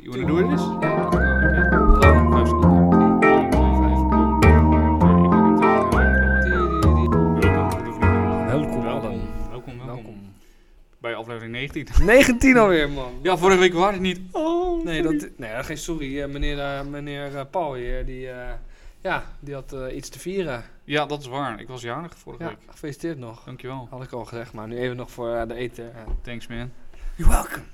You wanna do this? Oké. Vijf. Welkom, Welkom, welkom, welkom. Bij aflevering 19. 19 alweer, man. Ja, vorige week waren het niet. Oh, Nee, dat, nee geen sorry. Eh, meneer, eh, meneer eh, Paul hier, die, eh, ja, die had eh, iets te vieren. Ja, dat is waar. Ik was jarig vorige Ja, week. gefeliciteerd nog. Dankjewel. Had ik al gezegd, maar nu even nog voor eh, de eten. Thanks, man. You're welcome.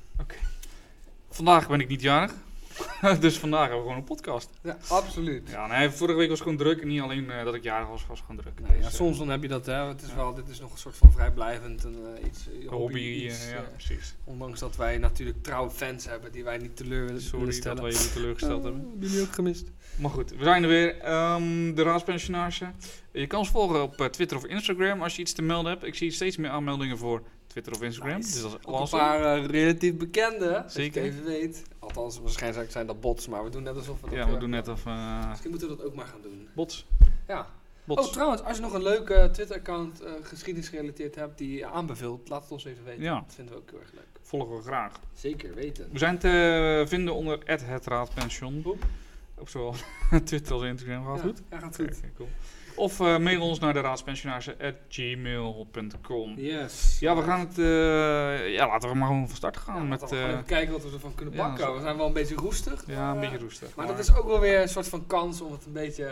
Vandaag ben ik niet jarig. dus vandaag hebben we gewoon een podcast. Ja, absoluut. Ja, nee, vorige week was gewoon druk. En niet alleen eh, dat ik jarig was, was gewoon druk. Nee, Dus, ja, eh, soms dan heb je dat, hè. Het is ja. wel, dit is nog een soort van vrijblijvend en, eh, iets, een hobby, iets, ja, precies. ondanks dat wij natuurlijk trouwe fans hebben die wij niet teleur willen Sorry willen dat stellen. wij jullie teleurgesteld hebben. Hebben jullie ook gemist? Maar goed, we zijn er weer. Ehm, de raadspensionage. Je kan ons volgen op Twitter of Instagram als je iets te melden hebt. Ik zie steeds meer aanmeldingen voor Twitter of Instagram. Nice. Dus dat is een paar eh, relatief bekende. Als je het Zeker. even weet. Althans, waarschijnlijk zijn dat bots, maar we doen net alsof we dat... Ja, we eh, doen net of... eh Misschien moeten we dat ook maar gaan doen. bots. Ja. Bots. Oh, trouwens, als je nog een leuke Twitter-account eh geschiedenisgerelateerd hebt die je aanbeveelt, laat het ons even weten. Ja. Dat vinden we ook heel erg leuk. Volgen we graag. Zeker weten. We zijn te vinden onder het Raadpension. Op zowel Twitter als Instagram. Gaat ja, goed? Ja, gaat goed. cool. Of eh, mail ons naar de raadspensionage at gmail.com. Yes. Ja, we gaan het... eh, ja, laten we maar gewoon van start gaan. Ja, met, eh, even kijken wat we ervan kunnen ja, zo- We zijn wel een beetje roestig. ja, een beetje roestig. Maar dat is ook wel weer een soort van kans om het een beetje...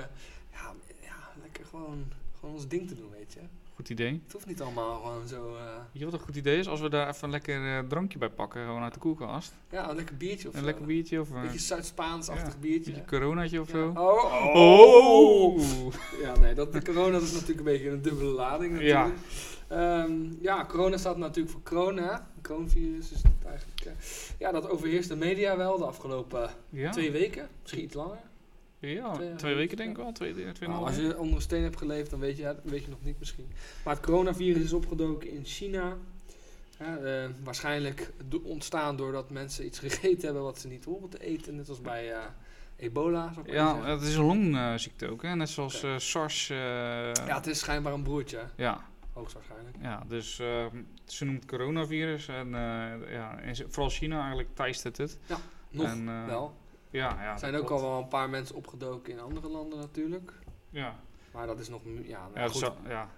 Ja, ja lekker gewoon, gewoon ons ding te doen, weet je. Goed idee. Het hoeft niet allemaal gewoon zo... eh, Weet je wat een goed idee is? Als we daar even een lekker eh, drankje bij pakken, gewoon uit de koelkast. ja, een lekker biertje of Een zo. lekker biertje of Een een beetje Zuid-Spaans-achtig Ja, biertje. beetje coronaatje of Ja. zo. Oh, Oh! Ja, nee, dat, de corona is natuurlijk een beetje een dubbele lading natuurlijk. Ja. ja, corona staat natuurlijk voor corona. Coronavirus is het eigenlijk... eh, ja, dat overheerst de media wel de afgelopen Ja, twee weken. Misschien iets langer. Ja Twee- twee weken denk ik wel. Twee, twee, twee Nou, als je onder een steen hebt geleefd, dan weet je, ja, weet je nog niet misschien. Maar het coronavirus is opgedoken in China. Ja, eh, waarschijnlijk ontstaan doordat mensen iets gegeten hebben wat ze niet horen te eten. Net als bij eh, ebola, zou ik maar Ja, het is een longziekte ook, hè? net zoals Oké. eh, SARS. ja, het is schijnbaar een broertje. ja, Hoogstwaarschijnlijk. ja, dus eh, ze noemt het coronavirus. En ja, en vooral China eigenlijk teistert het. Nog En, wel. Ja, ja. Er zijn ook al wel een paar mensen opgedoken in andere landen natuurlijk. Ja, Maar dat is nog... Ja, nou ja, goed. ja.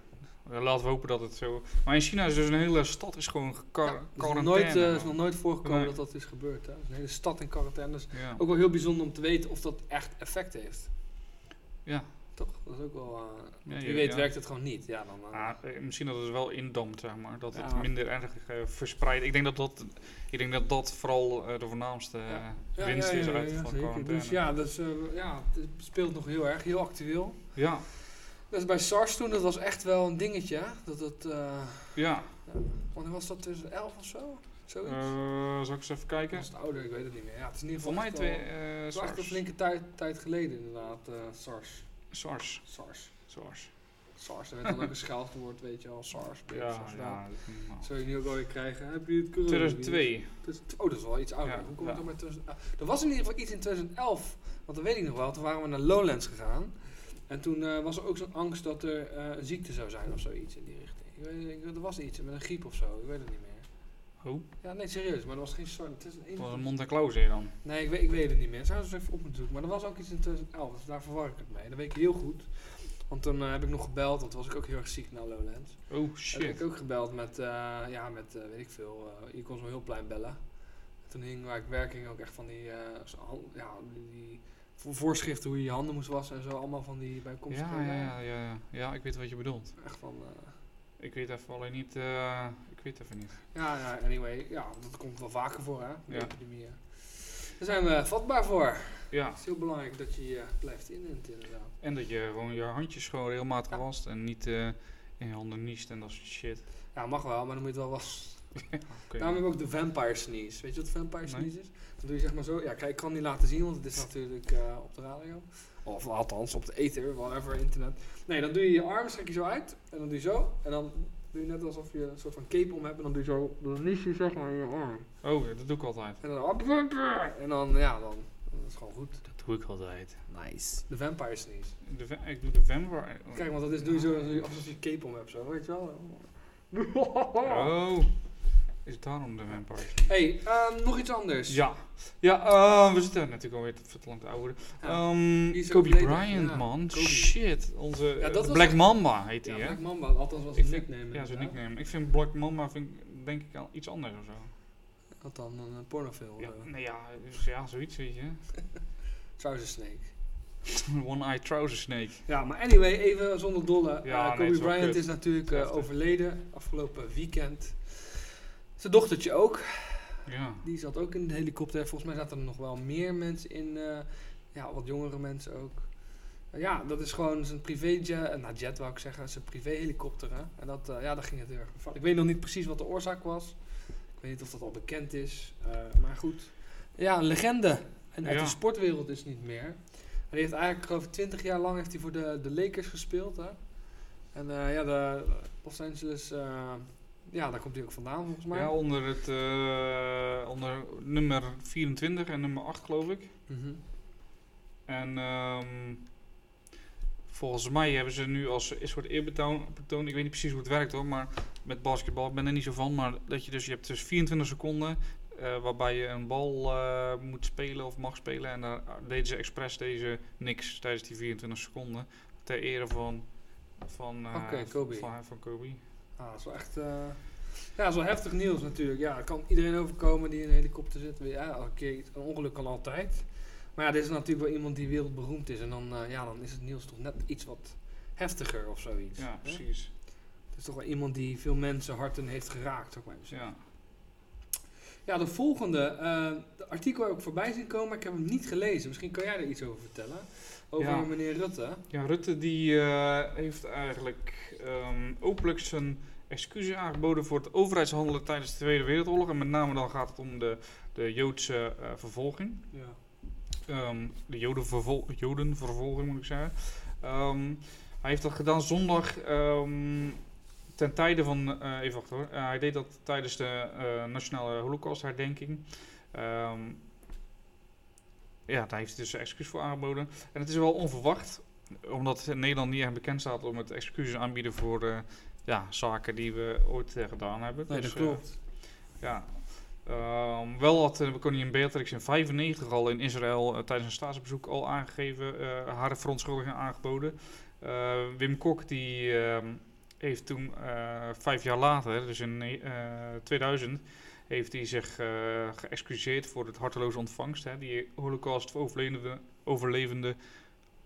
Laten we hopen dat het zo... Maar in China is dus een hele stad is gewoon Ja, gekar- het is nog quarantaine. nooit, eh, is nog nooit voorgekomen Nee. dat dat is gebeurd. Hè. Een hele stad in quarantaine. Dus ja. ook wel heel bijzonder om te weten of dat echt effect heeft. ja. Toch? Dat is ook wel... eh, Ja, wie weet ja. werkt het gewoon niet. Ja, dan... Ah, eh, misschien dat het wel indampt, zeg maar. Dat het minder erg eh, verspreidt. Ik denk dat dat, ik denk dat, dat vooral de voornaamste winst is ja, uit van quarantaine. Dus ja, dus, ja, het speelt nog heel erg. Heel actueel. ja, Dus bij SARS toen, dat was echt wel een dingetje. Dat het... ja. wanneer was dat? 2011 of zo? Zoiets? Zal ik eens even kijken? was het ouder? Ik weet het niet meer. Ja, het is in ieder Voor geval mij echt wel- twee, is echt een SARS. flinke tijd, tijd geleden inderdaad, eh, SARS. SARS. SARS. SARS. SARS, er werd dan ook een scheldwoord, weet je al, SARS. Ja, SARS, ja. nou. Zou je nu ook alweer krijgen? Heb je het corona? 2002. Oh, dat is wel iets ouder. Ja, Hoe komt het dan met 2000? ah, er was in ieder geval iets in 2011, want dat weet ik nog wel. Toen waren we naar Lowlands gegaan. En toen eh, was er ook zo'n angst dat er eh, een ziekte zou zijn of zoiets in die richting. Ik weet, ik, er was iets met een griep of zo, ik weet het niet meer. Ja, nee, serieus, maar er was geen SARS. Het is een dat was een Monte Claus dan. Nee, ik weet, ik weet het niet meer. Zou eens even op moeten zoeken. Maar er was ook iets in 2011, dus daar verwar ik het mee. Dat weet ik heel goed. Want toen eh, heb ik nog gebeld, want toen was ik ook heel erg ziek naar Lowlands. Oh Heb ik shit. ook gebeld met, eh, ja, met eh, weet ik veel, je kon zo'n heel plein bellen. Toen hing waar ik werk, hing ook echt van die, zo ja, die, die vo- voorschriften hoe je je handen moest wassen en zo. Allemaal van die bijkomstige. Ja, ja, ja, ja, ja. Ja, ik weet wat je bedoelt. Echt van, Ik weet even alleen niet, even niet. ja, ja, anyway, ja, dat komt wel vaker voor hè, de Ja. epidemieën. Daar zijn we vatbaar voor. Ja, Het is heel belangrijk dat je je blijft inenten inderdaad. en dat je gewoon je handjes gewoon regelmatig Ja. wast en niet eh, in je handen niest en dat soort shit. Ja, mag wel, maar dan moet je het wel wassen. Oké. Daarom hebben we ook de vampire sneeze. Weet je wat vampire Nee. sneeze is? Dan doe je zeg maar zo. Ja, kijk, ik kan het niet laten zien, want het is natuurlijk eh, op de radio. Of althans op de ether, whatever, internet. Nee, dan doe je je arm, strek je zo uit. En dan doe je zo. En dan doe je net alsof je een soort van cape om hebt. En dan doe je zo. Dan je zeg maar in je arm. Oh, dat doe ik altijd. En dan. En dan, ja, dan. Dat is gewoon goed. Dat doe ik altijd. Nice. De vampire sneeze. De va- ik doe de vampire. Kijk, want dat is, doe je zo alsof je cape om hebt, zo. Weet je wel? Oh. Is het daarom de Vampire? hey, ehm, nog iets anders. Ja. Ja, eh, we zitten natuurlijk alweer te lang te ouder. Ja. Ehm, Kobe? Bryant, Ja, man. Kobe. Shit. Onze Ja, eh, Black echt- Mamba heet hij, Ja, hè? Black Mamba, althans was vind- nickname. Ja, inderdaad. nickname. Ik vind Black Mamba vind ik, denk ik al iets anders of zo. Wat dan, een pornofilm? Ja, nee, ja, dus ja, zoiets, weet je. Trouser Snake. One-eye trouser snake. Ja, maar anyway, even zonder dolle. Ja, Eh, Kobe Bryant is natuurlijk eh, overleden afgelopen weekend. Zijn dochtertje ook. Ja. Die zat ook in de helikopter. Volgens mij zaten er nog wel meer mensen in. eh, ja, wat jongere mensen ook. Eh, ja, dat is gewoon zijn privéjet. Uh, nou, jet wou ik zeggen. Zijn privéhelikopter. Hè? En dat, eh, ja, daar ging het heel erg fout. Ik weet nog niet precies wat de oorzaak was. Ik weet niet of dat al bekend is. eh, maar goed. Ja, een legende. En uit Ja. de sportwereld is niet meer. Hij heeft eigenlijk, ik, 20 jaar lang heeft hij voor de, de Lakers gespeeld. Hè? En eh, ja, de Los Angeles, eh, ja, daar komt hij ook vandaan volgens mij. ja, onder het eh, onder nummer 24 en nummer 8 geloof ik. Mhm. En ehm, volgens mij hebben ze nu als een soort eerbetoon, betoon, ik weet niet precies hoe het werkt hoor, maar met basketbal, ik ben er niet zo van, maar dat je dus, je hebt dus 24 seconden eh, waarbij je een bal eh, moet spelen of mag spelen. En daar deden ze expres deze niks tijdens die 24 seconden ter ere van, van, Kobe. van, van Kobe. Ah, dat is wel echt. eh, ja, dat is wel heftig nieuws natuurlijk. Ja, er kan iedereen overkomen die in een helikopter zit. Ja, oké, een ongeluk kan altijd. Maar ja, dit is natuurlijk wel iemand die wereldberoemd is. En dan, eh, ja, dan is het nieuws toch net iets wat heftiger of zoiets. Ja, hè? precies. Het is toch wel iemand die veel mensen harten heeft geraakt, maar zeggen. Ja. Ja, de volgende. eh, de artikel heb ik voorbij zien komen, maar ik heb hem niet gelezen. Misschien kan jij er iets over vertellen. Over Ja. meneer Rutte. Ja, Rutte die eh, heeft eigenlijk ehm, openlijk zijn excuses aangeboden voor het overheidshandelen tijdens de Tweede Wereldoorlog. En met name dan gaat het om de, de Joodse eh, vervolging. Ja. Ehm, de Jodenvervol Jodenvervolging moet ik zeggen. Ehm, hij heeft dat gedaan zondag ten tijde van... eh, even wachten hoor. Hij deed dat tijdens de Nationale Holocaustherdenking. Ehm ja, daar heeft hij dus excuus voor aangeboden. En het is wel onverwacht, omdat Nederland niet echt bekend staat om het excuses aanbieden voor eh, ja, zaken die we ooit eh, gedaan hebben. Nee, Dus, dat eh, klopt. ja. Ehm, wel had uh, koningin Beatrix in 95 al in Israël tijdens een staatsbezoek al aangegeven, haar verontschuldiging aangeboden. Wim Kok die ehm, heeft toen vijf jaar later, dus in eh, 2000, heeft hij zich eh, geëxcuseerd voor het harteloze ontvangst. Hè, die holocaust overlevende,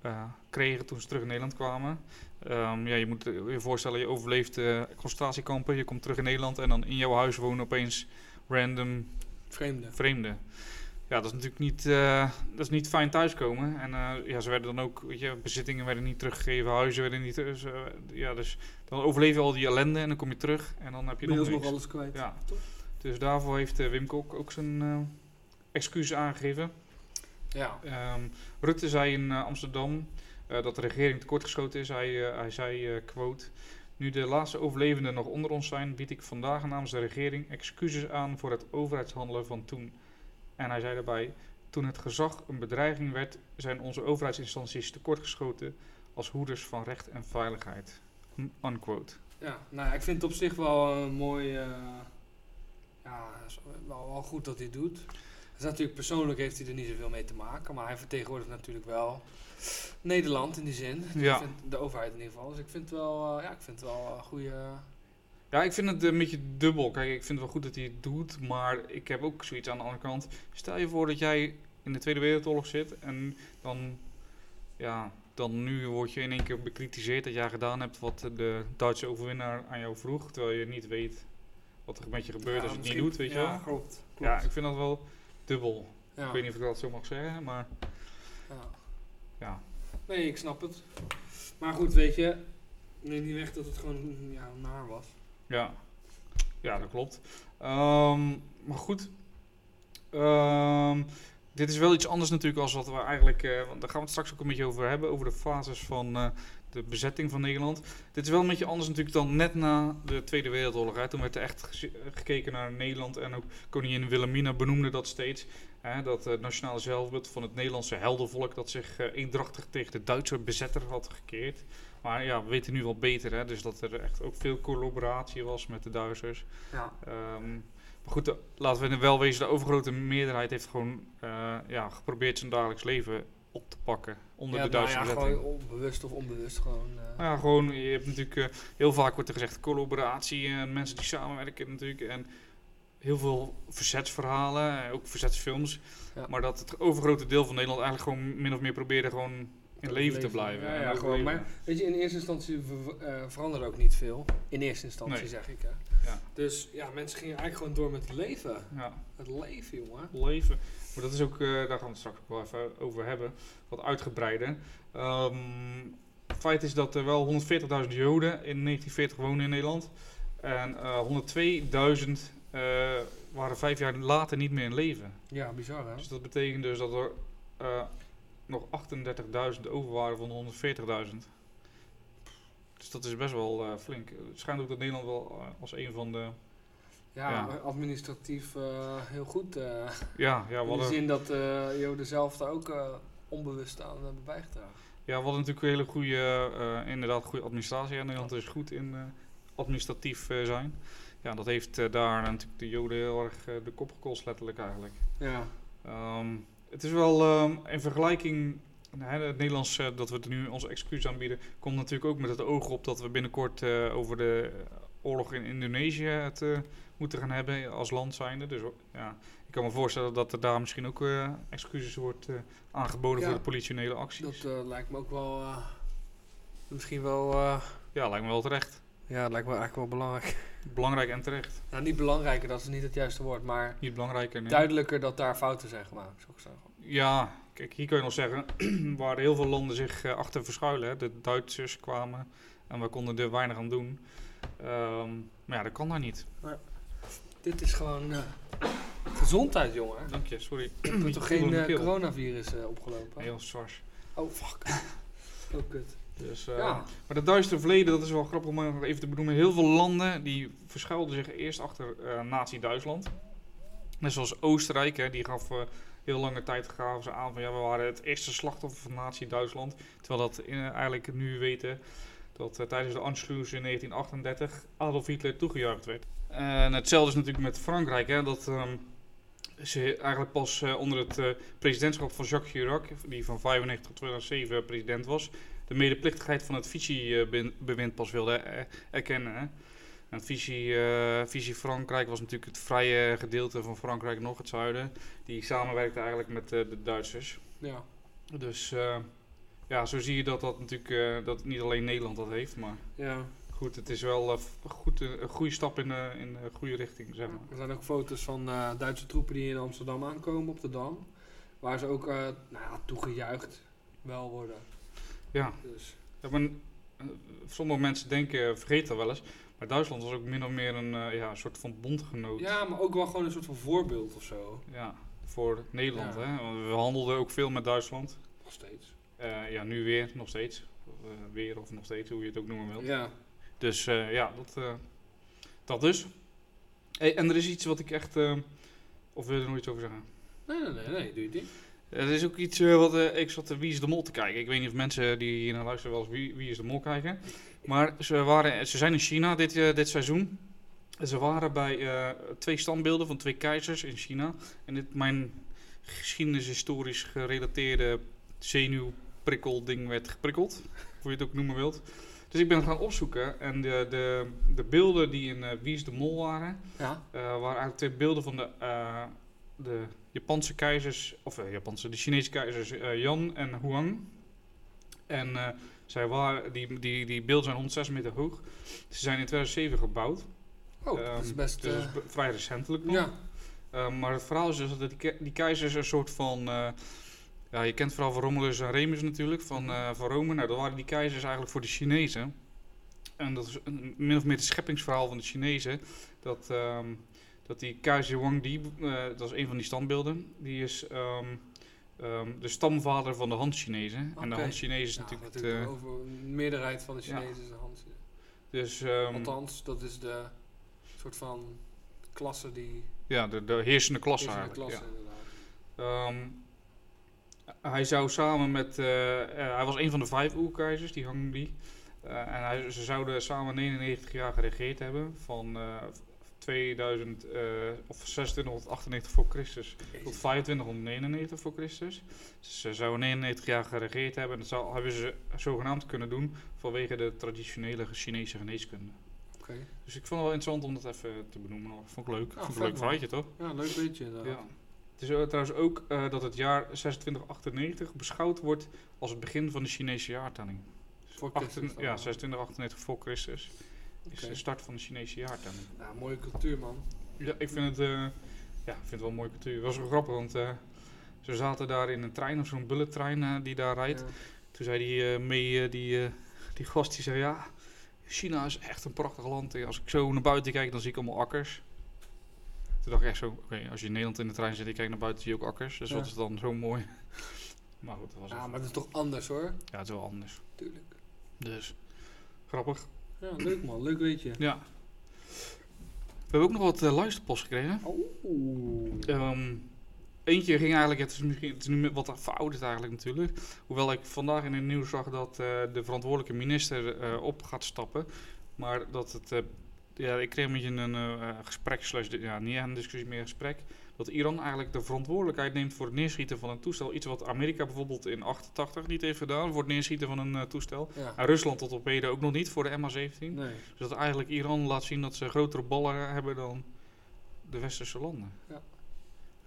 eh, kregen toen ze terug in Nederland kwamen. Ehm, ja, je moet je voorstellen, je overleeft eh, concentratiekampen, je komt terug in Nederland en dan in jouw huis wonen opeens random Vreemde. vreemden. Ja, dat is natuurlijk niet, dat is niet fijn thuiskomen. En ja, ze werden dan ook, weet je, bezittingen werden niet teruggegeven, huizen werden niet eh, ja, dus dan overleef je al die ellende en dan kom je terug en dan heb je nog niks. alles kwijt. Ja. Toch? Dus daarvoor heeft eh, Wim Kok ook zijn eh excuses aangegeven. Ja. Ehm, Rutte zei in eh, Amsterdam dat de regering tekortgeschoten is. Hij, hij zei, quote... Nu de laatste overlevenden nog onder ons zijn, bied ik vandaag namens de regering excuses aan voor het overheidshandelen van toen. En hij zei daarbij, toen het gezag een bedreiging werd, zijn onze overheidsinstanties tekortgeschoten als hoeders van recht en veiligheid. Un- Unquote. Ja, nou ja, ik vind het op zich wel een mooi. Ja, wel, wel goed dat hij het doet. Dus natuurlijk persoonlijk heeft hij er niet zoveel mee te maken, maar hij vertegenwoordigt natuurlijk wel Nederland in die zin. Ja. Ik vind de overheid in ieder geval. Dus ik vind het wel, eh, ja, ik vind het wel een goede. Ja, ik vind het een beetje dubbel. Kijk, ik vind het wel goed dat hij het doet, maar ik heb ook zoiets aan de andere kant. Stel je voor dat jij in de Tweede Wereldoorlog zit en dan, ja, dan nu word je in één keer bekritiseerd dat jij gedaan hebt wat de Duitse overwinnaar aan jou vroeg, terwijl je niet weet wat er met je gebeurt als je het niet doet, weet je ja, wel. Klopt, klopt. Ja, ik vind dat wel dubbel. Ja. Ik weet niet of ik dat zo mag zeggen, maar Ja. ja. Nee, ik snap het. Maar goed, weet je, neem niet weg dat het gewoon ja, naar was. Ja, ja dat klopt. Ehm, maar goed, Ehm, dit is wel iets anders natuurlijk als wat we eigenlijk, eh, want daar gaan we het straks ook een beetje over hebben, over de fases van eh, de bezetting van Nederland. Dit is wel een beetje anders natuurlijk dan net na de Tweede Wereldoorlog. Hè. Toen werd er echt gekeken naar Nederland en ook koningin Wilhelmina benoemde dat steeds. Hè, dat het nationale zelfbeeld van het Nederlandse heldenvolk dat zich eh, eendrachtig tegen de Duitse bezetter had gekeerd. Maar ja, we weten nu wel beter, hè, dus dat er echt ook veel collaboratie was met de Duitsers. Ja. Ehm, Maar goed, de- laten we er wel wezen, de overgrote meerderheid heeft gewoon eh, ja, geprobeerd zijn dagelijks leven op te pakken onder ja, de Duitse nou ja, bezetting. gewoon onbewust of onbewust gewoon. eh, Nou ja, gewoon, je hebt natuurlijk, eh, heel vaak wordt er gezegd collaboratie en mensen die samenwerken natuurlijk. En heel veel verzetsverhalen, eh, ook verzetsfilms. Ja. Maar dat het overgrote deel van Nederland eigenlijk gewoon min of meer probeerde gewoon in leven te blijven. Ja, ja, gewoon, maar weet je, in eerste instantie eh, veranderde ook niet veel. In eerste instantie Nee. zeg ik. Hè. Ja. Dus ja, mensen gingen eigenlijk gewoon door met het leven. Ja, Het leven, jongen. leven. Maar dat is ook, eh, daar gaan we het straks ook wel even over hebben, wat uitgebreider. Ehm, het feit is dat er wel 140.000 Joden in 1940 wonen in Nederland. En eh 102.000 eh, waren vijf jaar later niet meer in leven. Ja, bizar hè. Dus dat betekent dus dat er eh, nog 38.000 over waren van de 140.000. Dus dat is best wel eh, flink. Het schijnt ook dat Nederland wel eh, als een van de... Ja, administratief eh, heel goed. eh Ja, ja, in de zin dat eh Joden zelf daar ook onbewust aan hebben bijgedragen. ja, we hadden natuurlijk een hele goede, inderdaad, goede administratie. En Nederland is goed in administratief zijn. Ja, dat heeft daar natuurlijk de Joden heel erg de kop gekost, letterlijk eigenlijk. Ja. Ehm, het is wel ehm, in vergelijking. hè, het Nederlands dat we het nu onze excuus aanbieden, komt natuurlijk ook met het oog op dat we binnenkort over de oorlog in Indonesië het eh, moeten gaan hebben als land zijnde. Dus ja, ik kan me voorstellen dat er daar misschien ook eh, excuses wordt eh, aangeboden Ja. voor de politionele acties. Dat lijkt me ook wel. misschien wel. Ja, lijkt me wel terecht. ja, dat lijkt me eigenlijk wel belangrijk. Belangrijk en terecht. Nou, niet belangrijker, dat is niet het juiste woord, maar Niet belangrijker. nee. duidelijker dat daar fouten zijn gemaakt. Zou ik zeggen. Ja, kijk, hier kun je nog zeggen waar heel veel landen zich achter verschuilen. Hè. De Duitsers kwamen en we konden er weinig aan doen. Ehm, maar ja, dat kan daar niet. Dit is gewoon eh, gezondheid, jongen. Dank je, sorry. Ik heb toch geen eh, coronavirus eh, opgelopen? Heel zwars. Oh, fuck. oh, kut. Dus, ja. Maar dat duistere verleden, dat is wel grappig om even te benoemen. Heel veel landen die verschuilden zich eerst achter Nazi-Duitsland. Net zoals Oostenrijk, hè, die gaf heel lange tijd gaven ze aan van ja, we waren het eerste slachtoffer van Nazi-Duitsland. Terwijl dat eigenlijk nu weten dat eh, tijdens de Anschluss in 1938 Adolf Hitler toegejuicht werd. En hetzelfde is natuurlijk met Frankrijk, hè, dat ehm, ze eigenlijk pas eh, onder het eh, presidentschap van Jacques Chirac, die van 95 tot 2007 president was, de medeplichtigheid van het Vichy-bewind pas wilde erkennen. Hè. En het Vichy, eh, Vichy Frankrijk was natuurlijk het vrije gedeelte van Frankrijk nog, het zuiden. Die samenwerkte eigenlijk met de Duitsers. Ja. Dus eh, ja, zo zie je dat dat natuurlijk eh, dat niet alleen Nederland dat heeft, maar ja. goed, het is wel eh, goed, eh, een goede stap in, de in de goede richting, zeg maar. Er zijn ook foto's van Duitse troepen die in Amsterdam aankomen op de Dam. Waar ze ook nou ja, toegejuicht wel worden. Ja, Dus, ja maar, sommige mensen denken, vergeten dat wel eens, maar Duitsland was ook min of meer een ja, soort van bondgenoot. ja, maar ook wel gewoon een soort van voorbeeld of zo. Ja, voor Nederland. Ja. Hè? Want we handelden ook veel met Duitsland. Nog steeds. Eh, ja, nu weer, nog steeds. Eh, weer of nog steeds, hoe je het ook noemen wilt. Ja. Dus eh, ja, dat, dat dus. Hey, en er is iets wat ik echt... of wil je er nog iets over zeggen? Nee, nee, nee, nee, doe je het niet. Er is ook iets wat... ik zat Wie is de Mol te kijken. Ik weet niet of mensen die hier naar luisteren wel eens Wie, Wie is de Mol kijken. Maar ze, waren, ze zijn in China dit, dit seizoen. En ze waren bij twee standbeelden van twee keizers in China. En dit mijn geschiedenishistorisch gerelateerde zenuwprikkelding werd geprikkeld. Hoe je het ook noemen wilt. Dus ik ben gaan opzoeken. En de, de, de beelden die in eh, Wie is de Mol waren... Ja. eh, waren eigenlijk twee beelden van de, eh, de Japanse keizers, of Japanse, de Chinese keizers Yan en Huang. En zij waren, die, die, die beelden zijn 106 meter hoog. Ze zijn in 2007 gebouwd. Oh, dat is Ehm, best... Dus is vrij recentelijk nog. ja. Eh, maar het verhaal is dus dat die, ke- die keizers een soort van... ja, je kent verhaal van Romulus en Remus natuurlijk, van, eh, van Rome. Nou, dat waren die keizers eigenlijk voor de Chinezen. En dat is een, min of meer het scheppingsverhaal van de Chinezen. Dat, ehm, dat die keizer Wang Di, eh, dat is een van die standbeelden, die is ehm, ehm, de stamvader van de Han-Chinezen. En de. Han-Chinezen is Ja, natuurlijk... het, natuurlijk eh, over meerderheid van de ja. Chinezen is de hand. dus, Althans, dat is de soort van klasse die... ja, de, de heersende klasse is de eigenlijk. klasse ja. Hij zou samen met. eh, eh, hij was een van de vijf oerkeizers, die Hang Di. Eh, en hij, ze zouden samen 99 jaar geregeerd hebben. Van eh, 2000, eh, of 2698 voor Christus tot 2599 voor Christus. Dus ze zouden 99 jaar geregeerd hebben en dat zou, hebben ze zogenaamd kunnen doen vanwege de traditionele Chinese geneeskunde. Dus ik vond het wel interessant om dat even te benoemen. Vond ik leuk. Ja, vond ik vet, een leuk feitje, toch? Ja, leuk weet je. inderdaad. Ja. Het is eh, trouwens ook eh, dat het jaar 2698 beschouwd wordt als het begin van de Chinese jaartelling. Voor ja, ja. 2698 voor Christus is de start van de Chinese jaartelling. Ja, mooie cultuur, man. Ja, ik vind het, eh, ja, ik vind het wel een mooie cultuur. Het was wel grappig, want eh, ze zaten daar in een trein, of zo'n bullettrein die daar rijdt. Ja. Toen zei die mee, die, die gast, die zei ja, China is echt een prachtig land. En Als ik zo naar buiten kijk, dan zie ik allemaal akkers. Toen dacht ik echt zo, oké, als je in Nederland in de trein zit en je kijkt naar buiten, zie je ook akkers. Dus Ja. wat is dan zo mooi? Maar goed, dat was Ja, het. maar dat is toch anders hoor. Ja, het is wel anders. Tuurlijk. Dus, grappig. Ja, leuk man. Leuk weet je. Ja. We hebben ook nog wat eh, luisterpost gekregen. Oeh. Ehm, eentje ging eigenlijk, het is, misschien, het is nu wat verouderd eigenlijk natuurlijk. Hoewel ik vandaag in het nieuws zag dat eh, de verantwoordelijke minister eh, op gaat stappen. Maar dat het, ja, ik kreeg een beetje een eh, gesprek, slash, ja, niet een discussie meer een gesprek. Dat Iran eigenlijk de verantwoordelijkheid neemt voor het neerschieten van een toestel. Iets wat Amerika bijvoorbeeld in 88 niet heeft gedaan, voor het neerschieten van een eh, toestel. Ja. En Rusland tot op heden ook nog niet voor de MH17. Nee. Dus dat eigenlijk Iran laat zien dat ze grotere ballen hebben dan de westerse landen. Ja.